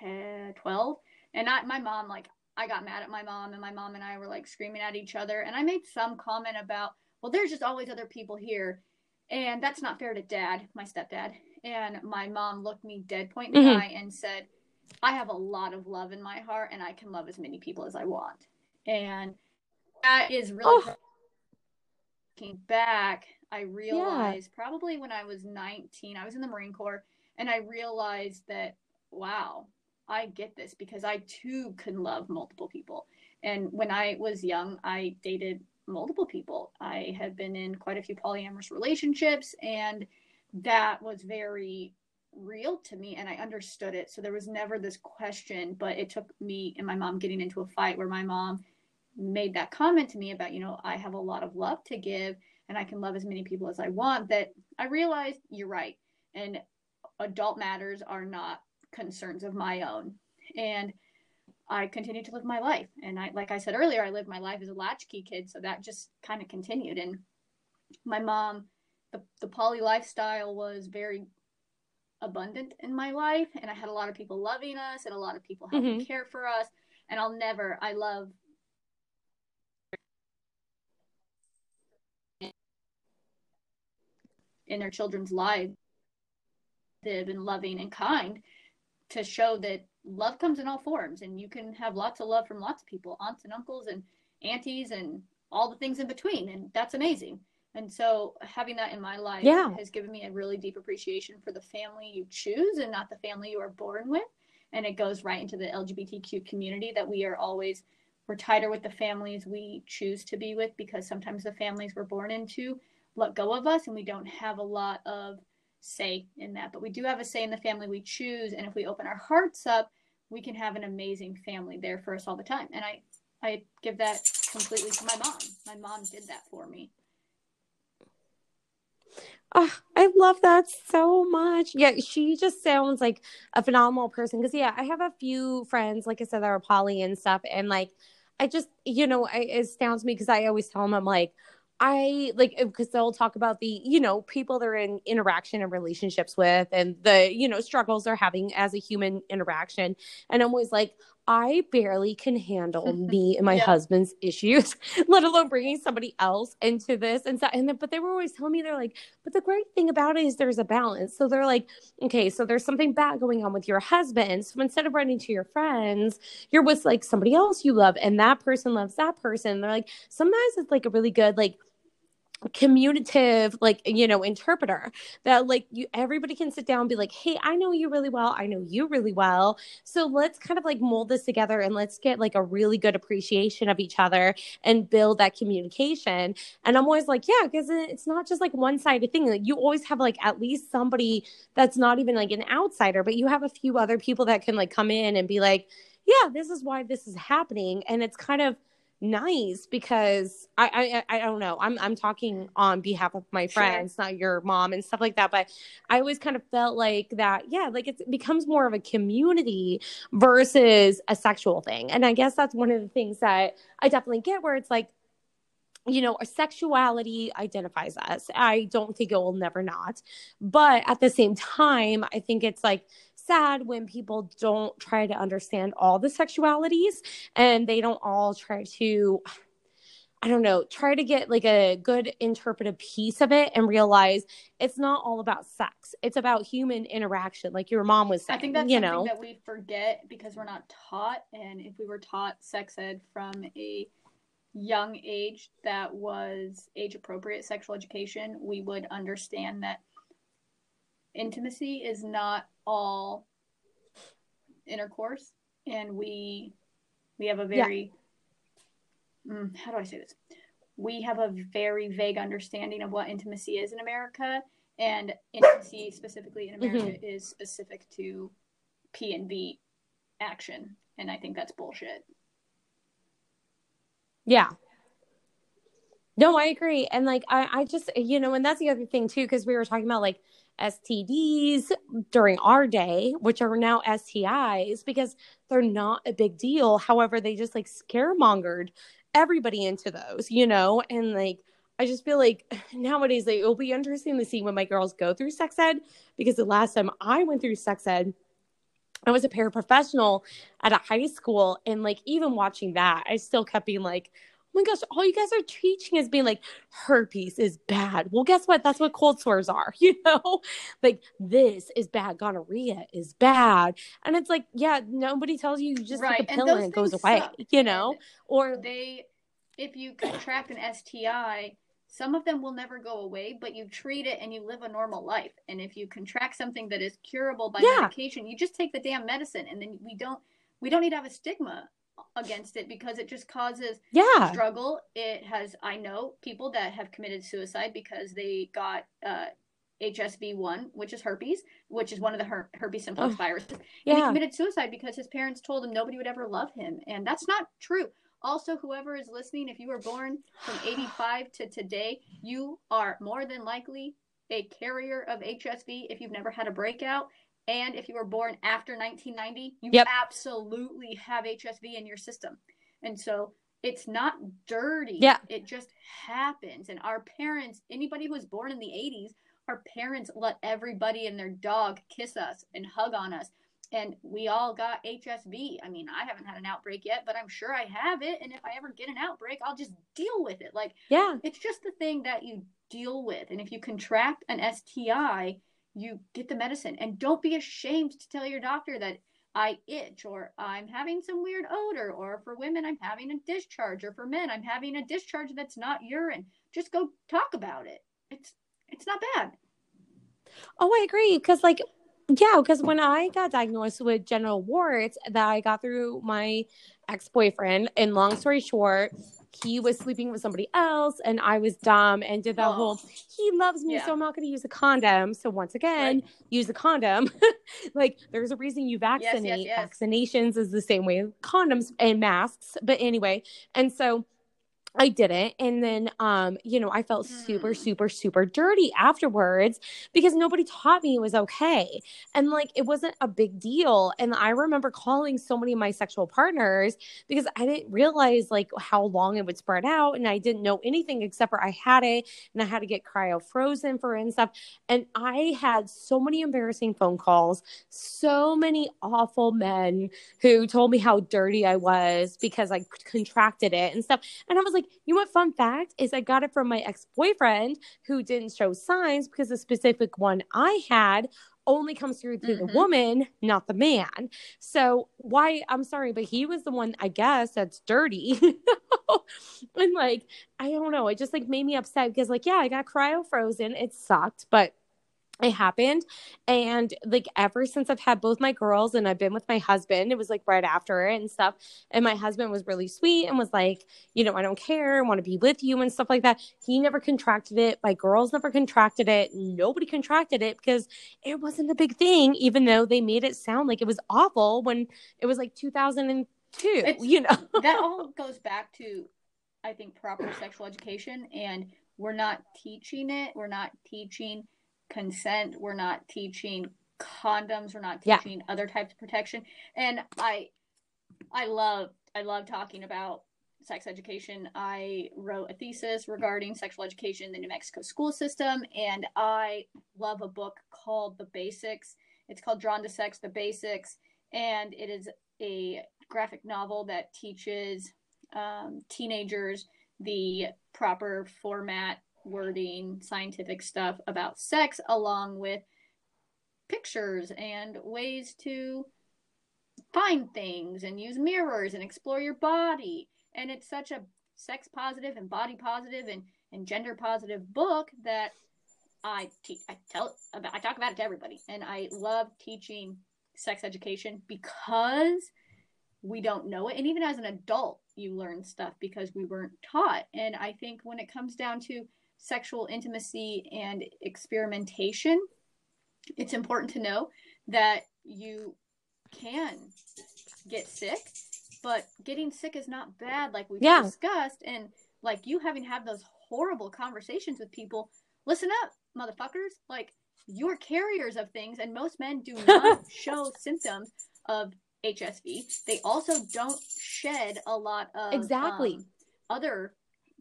10, 12, and I, my mom like I got mad at my mom, and my mom and I were like screaming at each other. And I made some comment about, well, there's just always other people here. And that's not fair to dad, my stepdad. And my mom looked me dead point in the Mhm. eye and said, I have a lot of love in my heart, and I can love as many people as I want. And that is really Oh. looking back, I realized probably when I was 19, I was in the Marine Corps, and I realized that, wow, I get this because I too can love multiple people. And when I was young, I dated multiple people. I had been in quite a few polyamorous relationships, and that was very real to me, and I understood it. So there was never this question, but it took me and my mom getting into a fight where my mom made that comment to me about, you know, I have a lot of love to give and I can love as many people as I want that I realized you're right. And adult matters are not concerns of my own. And I continued to live my life. And I, like I said earlier, I lived my life as a latchkey kid. So that just kind of continued. And my mom, the, the poly lifestyle was very abundant in my life. And I had a lot of people loving us and a lot of people helping Mhm. care for us. And I'll never, I love in their children's lives they've been loving and kind to show that love comes in all forms and you can have lots of love from lots of people aunts and uncles and aunties and all the things in between and that's amazing and so having that in my life Yeah. has given me a really deep appreciation for the family you choose and not the family you are born with. And it goes right into the lgbtq community that we are always we're tighter with the families we choose to be with because sometimes the families we're born into let go of us and we don't have a lot of say in that. But we do have a say in the family we choose. And if we open our hearts up we can have an amazing family there for us all the time. And i i give that completely to my mom. My mom did that for me Oh, I love that so much. Yeah, she just sounds like a phenomenal person. Because yeah, I have a few friends, like I said, that are poly and stuff, and like I just, you know, I, it astounds me because I always tell them I'm like. I like uh, because they'll talk about the you know people they're in interaction and relationships with and the you know struggles they're having as a human interaction and I'm always like I barely can handle *laughs* me and my Yeah. husband's issues *laughs* let alone bringing somebody else into this and so and then, but they were always telling me they're like but the great thing about it is there's a balance. So they're like, okay, so there's something bad going on with your husband. So instead of running to your friends, you're with like somebody else you love, and that person loves that person. They're like, sometimes it's like a really good, like, communicative like you know interpreter that like you everybody can sit down and be like hey i know you really well. I know you really well. So let's kind of like mold this together and let's get like a really good appreciation of each other and build that communication. And i'm always like yeah because it's not just like one sided thing. Like you always have like at least somebody that's not even like an outsider but you have a few other people that can like come in and be like yeah this is why this is happening. And it's kind of nice because I, I I don't know. I'm I'm talking on behalf of my Sure. friends, not your mom and stuff like that. But I always kind of felt like that, yeah, like it's, it becomes more of a community versus a sexual thing. And I guess that's one of the things that I definitely get where it's like, you know, our sexuality identifies us. I don't think it will never not. But at the same time, I think it's like sad when people don't try to understand all the sexualities and they don't all try to I don't know, try to get like a good interpretive piece of it and realize it's not all about sex. It's about human interaction, like your mom was saying. I think that's you something know? that we forget because we're not taught. And if we were taught sex ed from a young age that was age appropriate sexual education, we would understand that intimacy is not all intercourse and we we have a very yeah. mm, how do i say this we have a very vague understanding of what intimacy is in america and intimacy specifically in america mm-hmm. is specific to p and b action and i think that's bullshit yeah no i agree and like i i just you know and that's the other thing too because we were talking about like STDs during our day, which are now STIs because they're not a big deal. However, they just like scaremongered everybody into those, you know? And like, I just feel like nowadays like, it'll be interesting to see when my girls go through sex ed because the last time I went through sex ed, I was a paraprofessional at a high school. And like, even watching that, I still kept being like, my gosh, all you guys are teaching is being like herpes is bad. Well, guess what? That's what cold sores are, *laughs* you know? Like this is bad, gonorrhea is bad. And it's like, yeah, nobody tells you you just right. take a pill and, and it goes away, suck. *laughs* you know? Or they if you contract an STI, some of them will never go away, but you treat it and you live a normal life. And if you contract something that is curable by yeah. medication, you just take the damn medicine and then we don't we don't need to have a stigma against it because it just causes yeah struggle. It has I know people that have committed suicide because they got uh, HSV one, which is herpes, which is one of the her- herpes simplex oh, viruses. Yeah. And he committed suicide because his parents told him nobody would ever love him, and that's not true. Also, whoever is listening, if you were born from *sighs* 85 to today, you are more than likely a carrier of HSV if you've never had a breakout. And if you were born after 1990, you yep. absolutely have HSV in your system. And so it's not dirty. Yeah. It just happens. And our parents, anybody who was born in the 80s, our parents let everybody and their dog kiss us and hug on us. And we all got HSV. I mean, I haven't had an outbreak yet, but I'm sure I have it. And if I ever get an outbreak, I'll just deal with it. Like, yeah, it's just the thing that you deal with. And if you contract an STI, you get the medicine and don't be ashamed to tell your doctor that I itch or I'm having some weird odor or for women I'm having a discharge or for men I'm having a discharge that's not urine. Just go talk about it. It's it's not bad. Oh, I agree cuz like yeah, because when I got diagnosed with genital warts that I got through my ex-boyfriend and long story short, he was sleeping with somebody else and I was dumb and did that oh. whole he loves me yeah. so I'm not going to use a condom. So once again, right. use a condom. *laughs* like there's a reason you vaccinate. Yes, yes, yes. Vaccinations is the same way as condoms and masks. But anyway, and so I didn't. And then, um, you know, I felt super, mm. super, super dirty afterwards because nobody taught me it was okay. And like, it wasn't a big deal. And I remember calling so many of my sexual partners because I didn't realize like how long it would spread out. And I didn't know anything except for I had it and I had to get cryo frozen for it and stuff. And I had so many embarrassing phone calls, so many awful men who told me how dirty I was because I contracted it and stuff. And I was like, like, you know what? Fun fact is I got it from my ex boyfriend who didn't show signs because the specific one I had only comes through through mm-hmm. the woman, not the man. So why? I'm sorry, but he was the one I guess that's dirty. *laughs* and like, I don't know. It just like made me upset because like, yeah, I got cryo frozen. It sucked, but it happened. And like ever since i've had both my girls and i've been with my husband it was like right after it and stuff. And my husband was really sweet and was like you know i don't care. I want to be with you and stuff like that. He never contracted it. My girls never contracted it. Nobody contracted it because it wasn't a big thing even though they made it sound like it was awful when it was like 2002 it's, you know? *laughs* that all goes back to i think proper sexual education. And we're not teaching it. We're not teaching consent. We're not teaching condoms. We're not teaching yeah. other types of protection. And I, I love, I love talking about sex education. I wrote a thesis regarding sexual education in the New Mexico school system, and I love a book called The Basics. It's called Drawn to Sex: The Basics, and it is a graphic novel that teaches um, teenagers the proper format, wording, scientific stuff about sex, along with pictures and ways to find things and use mirrors and explore your body. And it's such a sex positive and body positive and, and gender positive book that I teach, I tell about, I talk about it to everybody. And I love teaching sex education because we don't know it. And even as an adult, you learn stuff because we weren't taught. And I think when it comes down to sexual intimacy and experimentation, it's important to know that you can get sick, but getting sick is not bad, like we've yeah. discussed. And like you having had those horrible conversations with people, listen up, motherfuckers. Like you're carriers of things, and most men do *laughs* not show symptoms of HSV. They also don't shed a lot of exactly um, other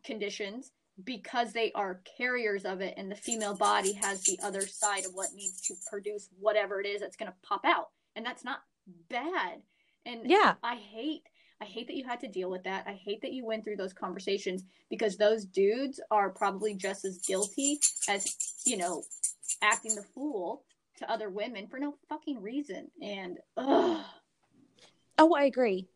conditions because they are carriers of it, and the female body has the other side of what needs to produce whatever it is that's going to pop out, and that's not bad. And yeah, I hate. I hate that you had to deal with that. I hate that you went through those conversations because those dudes are probably just as guilty as, you know, acting the fool to other women for no fucking reason. And ugh. Oh, I agree.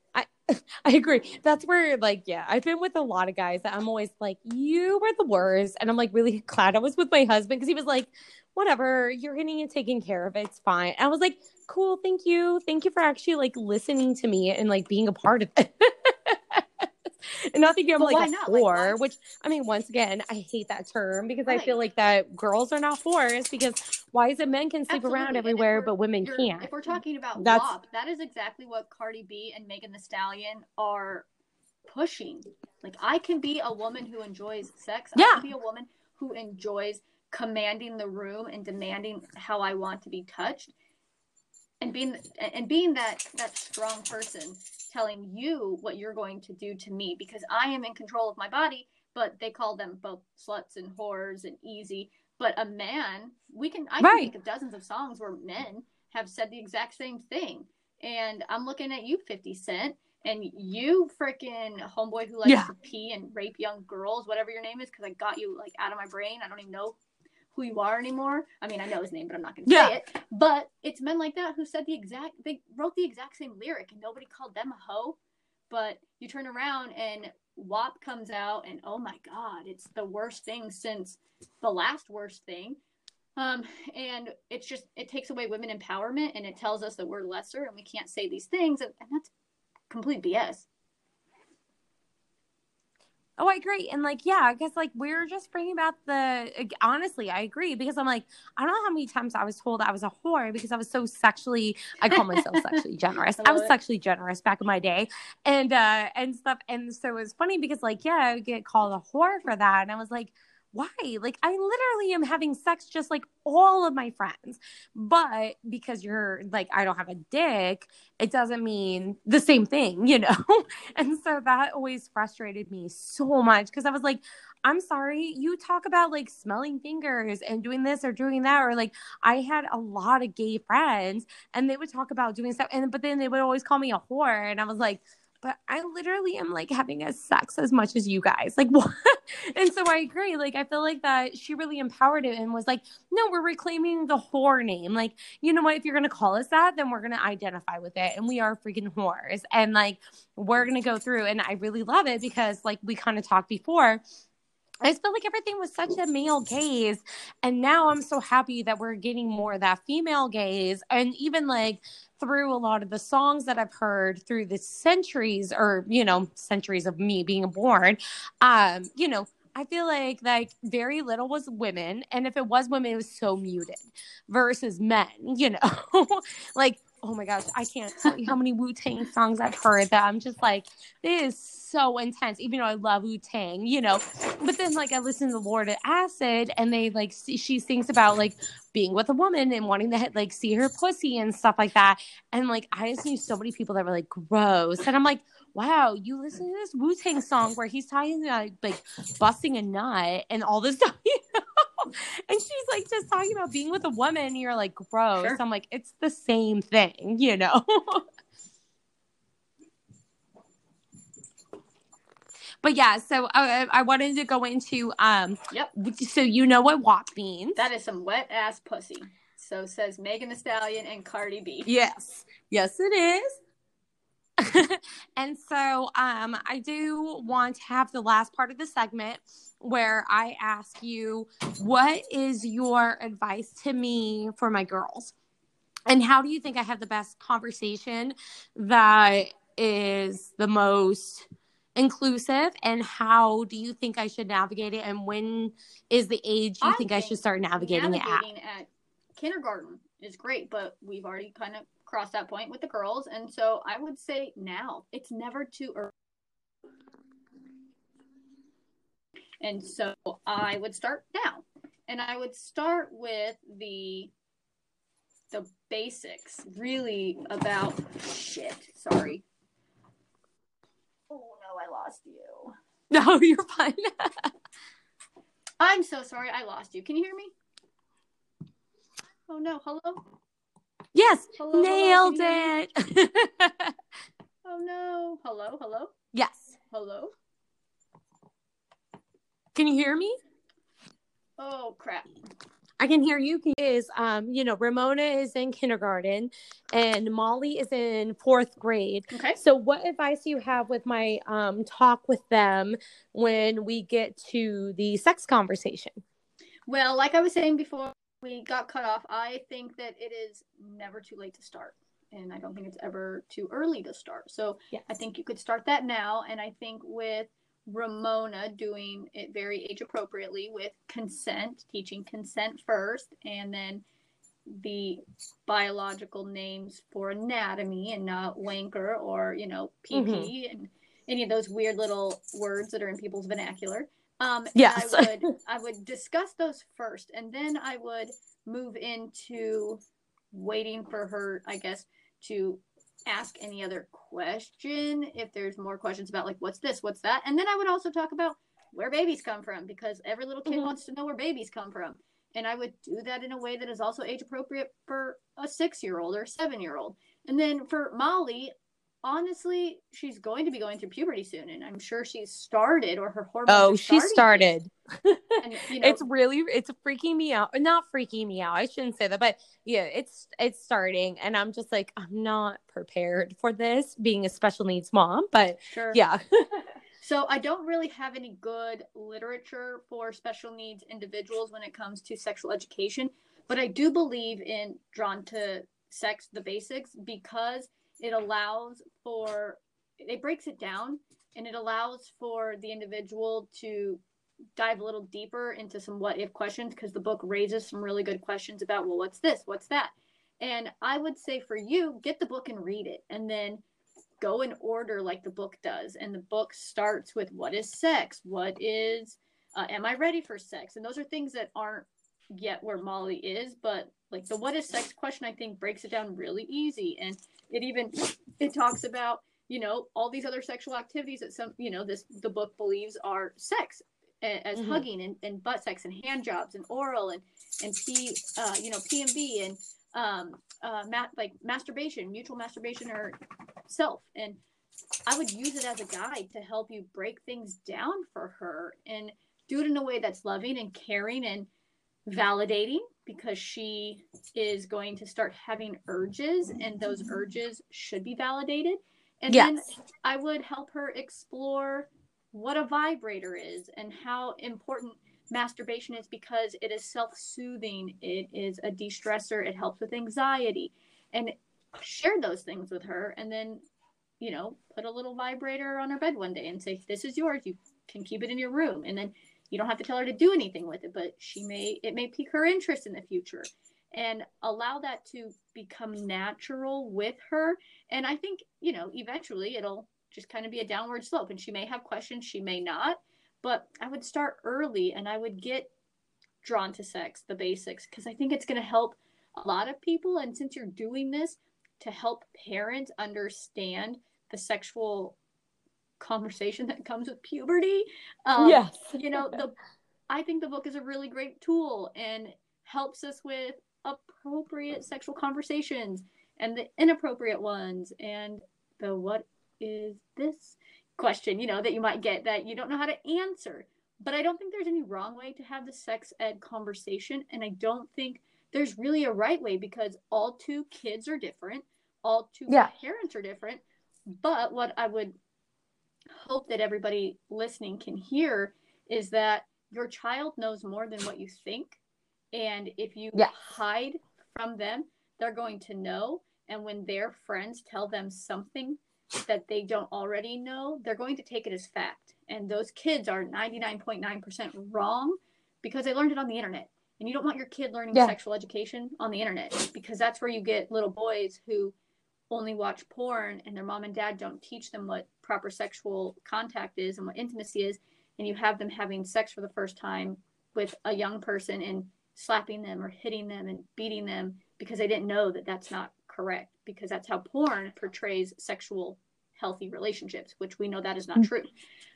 *laughs* I agree. That's where like yeah, I've been with a lot of guys that I'm always like, you were the worst, and I'm like really *laughs* glad I was with my husband because he was like, whatever, you're getting it taken care of. It's fine. And I was like, cool, thank you, thank you for actually like listening to me and like being a part of it. *laughs* and not thinking I'm but like a not? whore, like, which I mean, once again, I hate that term because right. I feel like that girls are not whores because why is it men can sleep Absolutely. around everywhere but women can't? If we're talking about That's, WAP, that is exactly what Cardi B and Megan Thee Stallion are pushing. Like I can be a woman who enjoys sex. Yeah. I can be a woman who enjoys commanding the room and demanding how I want to be touched. And being and being that that strong person telling you what you're going to do to me because I am in control of my body, but they call them both sluts and whores and easy. But a man, we can I can think of dozens of songs where men have said the exact same thing. And I'm looking at you, 50 Cent, and you freaking homeboy who likes yeah. to pee and rape young girls, whatever your name is, because I got you like out of my brain. I don't even know who you are anymore. I mean, I know his name, but I'm not going to yeah. say it. But it's men like that who said the exact, they wrote the exact same lyric and nobody called them a hoe. But you turn around and WAP comes out and oh my God, it's the worst thing since the last worst thing. Um, and it's just, it takes away women empowerment and it tells us that we're lesser and we can't say these things. And, and that's complete BS. Oh, I agree. And like, yeah, I guess like we're just bringing about the, honestly, I agree because I'm like, I don't know how many times I was told I was a whore because I was so sexually, I call myself *laughs* sexually generous. I, I was it. sexually generous back in my day and, uh, and stuff. And so it was funny because like, yeah, I would get called a whore for that. And I was like, why? Like, I literally am having sex just like all of my friends. But because you're like, I don't have a dick, it doesn't mean the same thing, you know? *laughs* and so that always frustrated me so much because I was like, I'm sorry, you talk about like smelling fingers and doing this or doing that, or like I had a lot of gay friends and they would talk about doing stuff, and but then they would always call me a whore, and I was like, but I literally am like having a sex as much as you guys. Like *laughs* what? and so I agree. Like I feel like that she really empowered it and was like, no, we're reclaiming the whore name. Like, you know what? If you're gonna call us that, then we're gonna identify with it. And we are freaking whores. And like we're gonna go through. And I really love it because like we kind of talked before. I just felt like everything was such a male gaze. And now I'm so happy that we're getting more of that female gaze. And even like through a lot of the songs that I've heard through the centuries or, you know, centuries of me being born, um, you know, I feel like like very little was women, and if it was women, it was so muted versus men. You know, *laughs* like oh my gosh, I can't *laughs* tell you how many Wu Tang songs I've heard that I'm just like, this is so intense, even though I love Wu Tang, you know. But then, like, I listen to Lord of Acid, and they like she sings about like being with a woman and wanting to like see her pussy and stuff like that. And like, I just knew so many people that were like gross, and I'm like, wow, you listen to this Wu Tang song where he's talking about like busting a nut and all this *laughs* stuff, you know? and she's like just talking about being with a woman. And you're like, gross. Sure. I'm like, it's the same thing, you know? *laughs* but yeah, so I, I wanted to go into, um, Yep. so you know what WAP means. That is some wet ass pussy. So says Megan Thee Stallion and Cardi B. Yes. Yes, it is. *laughs* and so um, I do want to have the last part of the segment where I ask you, what is your advice to me for my girls? And how do you think I have the best conversation that is the most inclusive? And how do you think I should navigate it? And when is the age you I think, I should start navigating, it at? at kindergarten is great, but we've already kind of that point with the girls, and so I would say now it's never too early. And so I would start now, and I would start with the the basics, really about shit. Sorry. Oh no, I lost you. *laughs* No, you're fine. *laughs* I'm so sorry, I lost you. Can you hear me? Oh no, hello? Yes, Hello, hello, nailed you it. *laughs* Oh no. Hello, hello, yes. hello. Can you hear me? Oh crap. I can hear you. Is um, you know, Ramona is in kindergarten and Molly is in fourth grade. Okay. So what advice do you have with my um talk with them when we get to the sex conversation? Well, like I was saying before we got cut off, I think that it is never too late to start. And I don't think it's ever too early to start. So Yes. I think you could start that now. And I think with Ramona doing it very age appropriately with consent, teaching consent first, and then the biological names for anatomy and not wanker or, you know, PP mm-hmm. and any of those weird little words that are in people's vernacular. Um, Yes. I would *laughs* I would discuss those first, and then I would move into waiting for her, I guess, to ask any other question if there's more questions about like what's this, what's that, and then I would also talk about where babies come from because every little kid Mhm. wants to know where babies come from, and I would do that in a way that is also age appropriate for a six year old or seven year old, and then for Molly. Honestly, she's going to be going through puberty soon, and I'm sure she's started or her hormones. Oh, she started. *laughs* And, you know, it's really it's freaking me out. Not freaking me out. I shouldn't say that, but yeah, it's it's starting and I'm just like I'm not prepared for this being a special needs mom, but sure. yeah. *laughs* *laughs* So I don't really have any good literature for special needs individuals when it comes to sexual education, but I do believe in drawn to sex the basics because it allows for it breaks it down and it allows for the individual to dive a little deeper into some what if questions because the book raises some really good questions about well what's this? What's that? And i would say for you get the book and read it and then go in order like the book does. And the book starts with what is sex? What is uh, am i ready for sex? And those are things that aren't yet where molly is but like the what is sex question i think breaks it down really easy. And it even it talks about you know all these other sexual activities that some you know this the book believes are sex as Mhm. hugging and, and butt sex and hand jobs and oral and and p uh, you know pmv and um uh ma- like masturbation mutual masturbation or self and i would use it as a guide to help you break things down for her and do it in a way that's loving and caring and validating because she is going to start having urges and those urges should be validated and then. I would help her explore what a vibrator is and how important masturbation is because it is self soothing, it is a de stressor, it helps with anxiety, and share those things with her. And then, you know, put a little vibrator on her bed one day and say, This is yours. You can keep it in your room. And then you don't have to tell her to do anything with it, but she may, it may pique her interest in the future. And allow that to become natural with her and I think, you know, eventually it'll just kind of be a downward slope. And she may have questions, she may not. But I would start early and I would get drawn to sex, the basics, because I think it's going to help a lot of people. And since you're doing this to help parents understand the sexual conversation that comes with puberty, um, yes. you know, the I think the book is a really great tool and helps us with appropriate sexual conversations and the inappropriate ones and the what is this question, you know, that you might get that you don't know how to answer. But I don't think there's any wrong way to have the sex ed conversation. And I don't think there's really a right way because all two kids are different, all two yeah. parents are different. But what I would hope that everybody listening can hear is that your child knows more than what you think. And if you yeah. hide from them, they're going to know. And when their friends tell them something that they don't already know, they're going to take it as fact. And those kids are 99.9% wrong because they learned it on the internet. And you don't want your kid learning yeah. sexual education on the internet because that's where you get little boys who only watch porn and their mom and dad don't teach them what proper sexual contact is and what intimacy is. And you have them having sex for the first time with a young person and slapping them or hitting them and beating them because they didn't know that that's not correct because that's how porn portrays sexual healthy relationships which we know that is not mm. true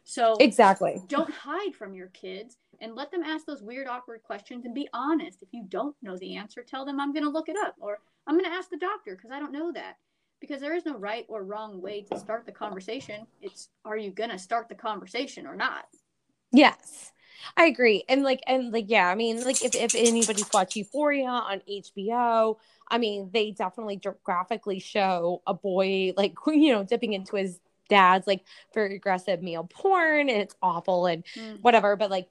so exactly don't hide from your kids and let them ask those weird awkward questions and be honest if you don't know the answer tell them i'm going to look it up or i'm going to ask the doctor because i don't know that because there is no right or wrong way to start the conversation it's are you going to start the conversation or not yes I agree. And like and like yeah, I mean like if, if anybody's watched Euphoria on HBO, I mean they definitely graphically show a boy like *laughs* you know dipping into his dad's like very aggressive male porn and it's awful and mm. whatever, but like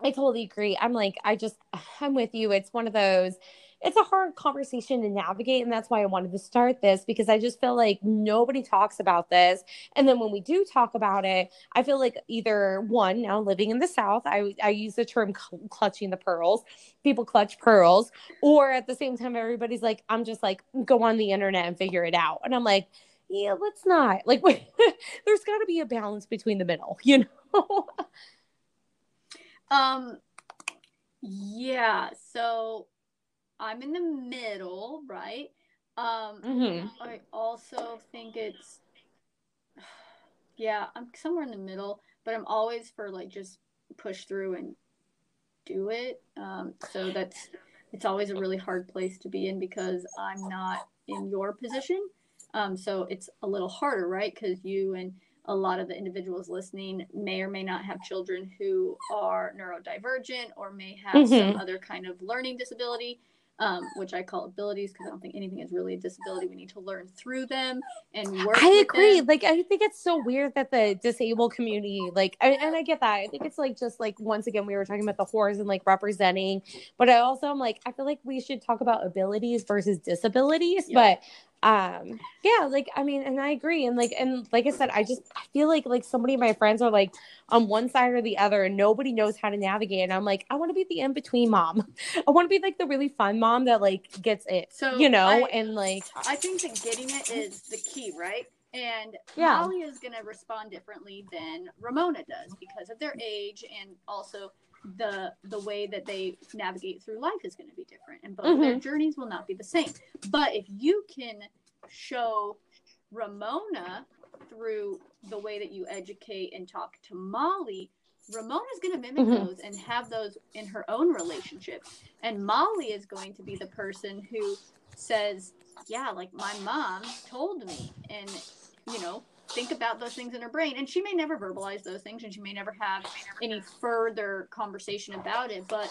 I totally agree. I'm like I just *sighs* I'm with you. It's one of those it's a hard conversation to navigate and that's why i wanted to start this because i just feel like nobody talks about this. And then when we do talk about it i feel like either one now living in the south i, I use the term cl- clutching the pearls. People clutch pearls. Or at the same time everybody's like i'm just like go on the internet and figure it out. And i'm like yeah let's not. Like *laughs* there's got to be a balance between the middle *laughs* you know? Um yeah so I'm in the middle, right? Um, mm-hmm. I also think it's, *sighs* yeah, I'm somewhere in the middle, but I'm always for like just push through and do it. Um, so that's, it's always a really hard place to be in because I'm not in your position. Um, so it's a little harder, right? Because you and a lot of the individuals listening may or may not have children who are neurodivergent or may have mm-hmm. some other kind of learning disability um, which I call abilities because I don't think anything is really a disability. We need to learn through them and work. I agree. Them. Like I think it's so weird that the disabled community, like, I, and I get that. I think it's like just like once again we were talking about the horrors and like representing, but I also am like I feel like we should talk about abilities versus disabilities. But um yeah like i mean and i agree and like and like i said i just i feel like like so many of my friends are like on one side or the other and nobody knows how to navigate and i'm like i want to be the in-between mom. *laughs* I want to be like the really fun mom that like gets it so you know I, and like i think that getting it is the key right and yeah. Molly is going to respond differently than Ramona does because of their age and also the the way that they navigate through life is going to be different and both mm-hmm. their journeys will not be the same but if you can show ramona through the way that you educate and talk to molly ramona's going to mimic mm-hmm. those and have those in her own relationship and molly is going to be the person who says yeah like my mom told me and you know think about those things in her brain. And she may never verbalize those things and she may never have any further conversation about it but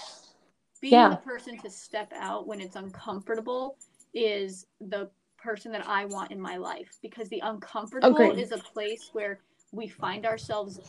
being yeah. the person to step out when it's uncomfortable is the person that I want in my life because the uncomfortable is a place where we find ourselves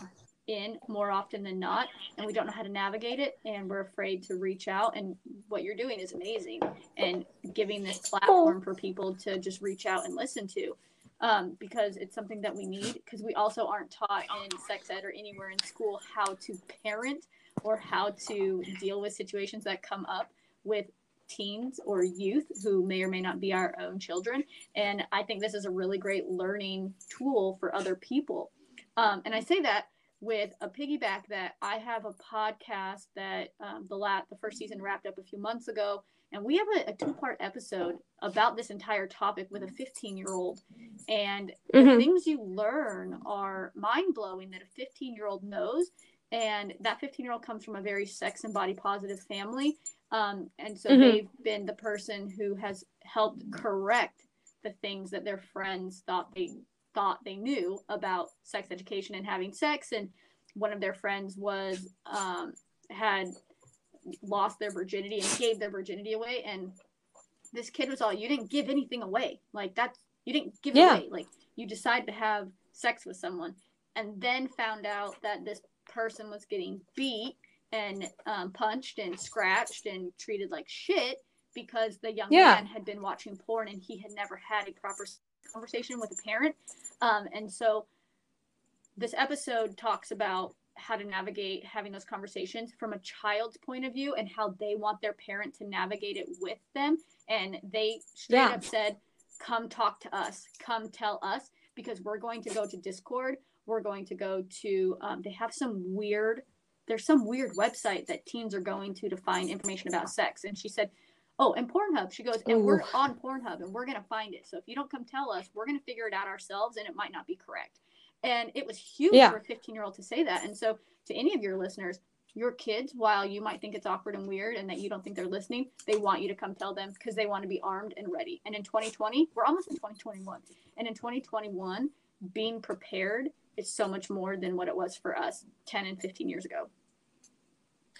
in more often than not and we don't know how to navigate it and we're afraid to reach out and what you're doing is amazing and giving this platform for people to just reach out and listen to um, because it's something that we need because we also aren't taught in sex ed or anywhere in school how to parent or how to deal with situations that come up with teens or youth who may or may not be our own children. And I think this is a really great learning tool for other people. Um, and I say that with a piggyback that I have a podcast that um, the lat the first season wrapped up a few months ago and we have a, a two part episode about this entire topic with a 15 year old. And mm-hmm. the things you learn are mind blowing that a 15 year old knows and that 15 year old comes from a very sex and body positive family um, and so Mhm. they've been the person who has helped correct the things that their friends thought they thought they knew about sex education and having sex and one of their friends was um, had lost their virginity and gave their virginity away. And this kid was all you didn't give anything away. Like that's you didn't give Yeah. away. Like you decided to have sex with someone. And then found out that this person was getting beat and um, punched and scratched and treated like shit because the young Yeah. man had been watching porn and he had never had a proper conversation with a parent. Um, and so this episode talks about how to navigate having those conversations from a child's point of view and how they want their parent to navigate it with them. And they straight Yeah. up said come talk to us. Come tell us because we're going to go to discord. We're going to go to um, they have some weird there's some weird website that teens are going to to find information about sex. And she said oh and pornhub. She goes and we're on pornhub and we're going to find it. So if you don't come tell us we're going to figure it out ourselves and it might not be correct and it was huge Yeah. for a 15 year old to say that. And so to any of your listeners your kids while you might think it's awkward and weird and that you don't think they're listening they want you to come tell them because they want to be armed and ready. And in 2020 we're almost in 2021 and in 2021 being prepared is so much more than what it was for us 10 and 15 years ago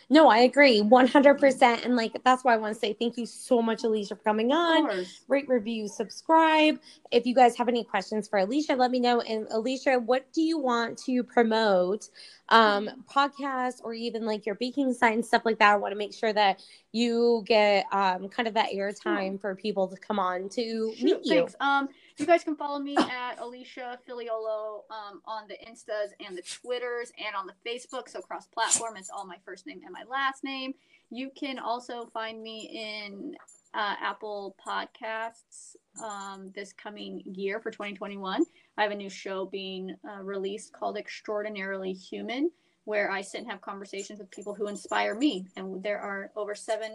No, I agree 100%. And like, that's why I want to say thank you so much, Alicia, for coming on. Rate, review, subscribe. If you guys have any questions for Alicia, let me know. And Alicia, what do you want to promote? Um, podcasts or even like your baking site and stuff like that. I want to make sure that you get um kind of that airtime for people to come on to Shoot, meet you. thanks. Um, you guys can follow me at Alicia Filiolo um, on the Instas and the Twitters and on the Facebook. So cross platform, it's all my first name and my last name. You can also find me in uh, Apple Podcasts um, this coming year for 2021. I have a new show being uh, released called Extraordinarily Human, where I sit and have conversations with people who inspire me. And there are over seven,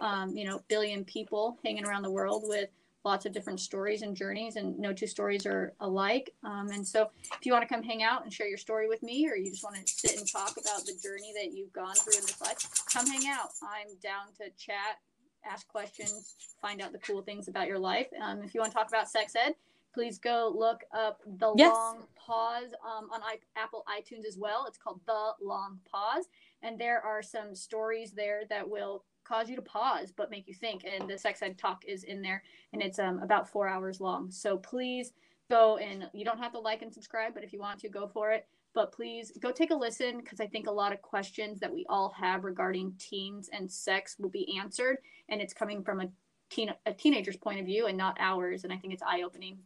um, you know, billion people hanging around the world with lots of different stories and journeys, and no two stories are alike. Um, and so, if you want to come hang out and share your story with me, or you just want to sit and talk about the journey that you've gone through in this life, come hang out. I'm down to chat, ask questions, find out the cool things about your life. Um, if you want to talk about sex ed, please go look up the Yes. long pause um, on I- Apple iTunes as well. It's called the long pause, and there are some stories there that will cause you to pause but make you think. And the sex ed talk is in there, and it's um, about four hours long. So please go and you don't have to like and subscribe, but if you want to, go for it. But please go take a listen because I think a lot of questions that we all have regarding teens and sex will be answered, and it's coming from a teen a teenager's point of view and not ours. And I think it's eye opening.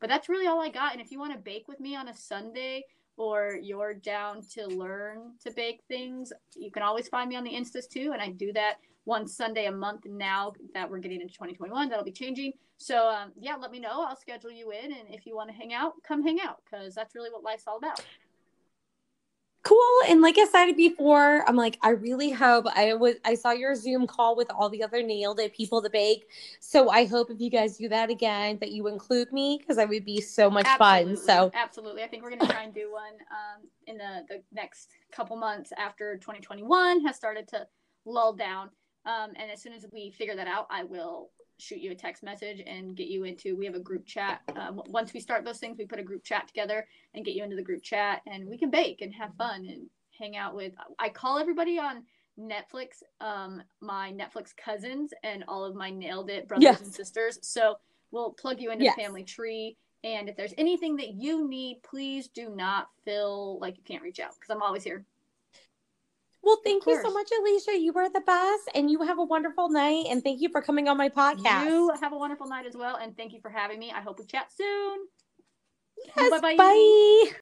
But that's really all I got. And if you want to bake with me on a Sunday or you're down to learn to bake things, you can always find me on the Instas too. And I do that one Sunday a month now that we're getting into 2021. That'll be changing. So um, yeah, let me know. I'll schedule you in. And if you want to hang out, come hang out because that's really what life's all about. Cool. And like I said before, I'm like, I really hope I was I saw your Zoom call with all the other nailed it people to bake. So I hope if you guys do that again that you include me because I would be so much fun. So absolutely, I think we're gonna try and do one um, in the the next couple months after 2021 has started to lull down. Um, and as soon as we figure that out, I will shoot you a text message and get you into. We have a group chat. Um, once we start those things, we put a group chat together and get you into the group chat, and we can bake and have fun and hang out with. I call everybody on Netflix, um, my Netflix cousins, and all of my nailed it brothers Yes. and sisters. So we'll plug you into Yes. the family tree. And if there's anything that you need, please do not feel like you can't reach out because I'm always here. Well, thank you so much, Alicia. You were the best, and you have a wonderful night. And thank you for coming on my podcast. You have a wonderful night as well. And thank you for having me. I hope we chat soon. Yes, bye.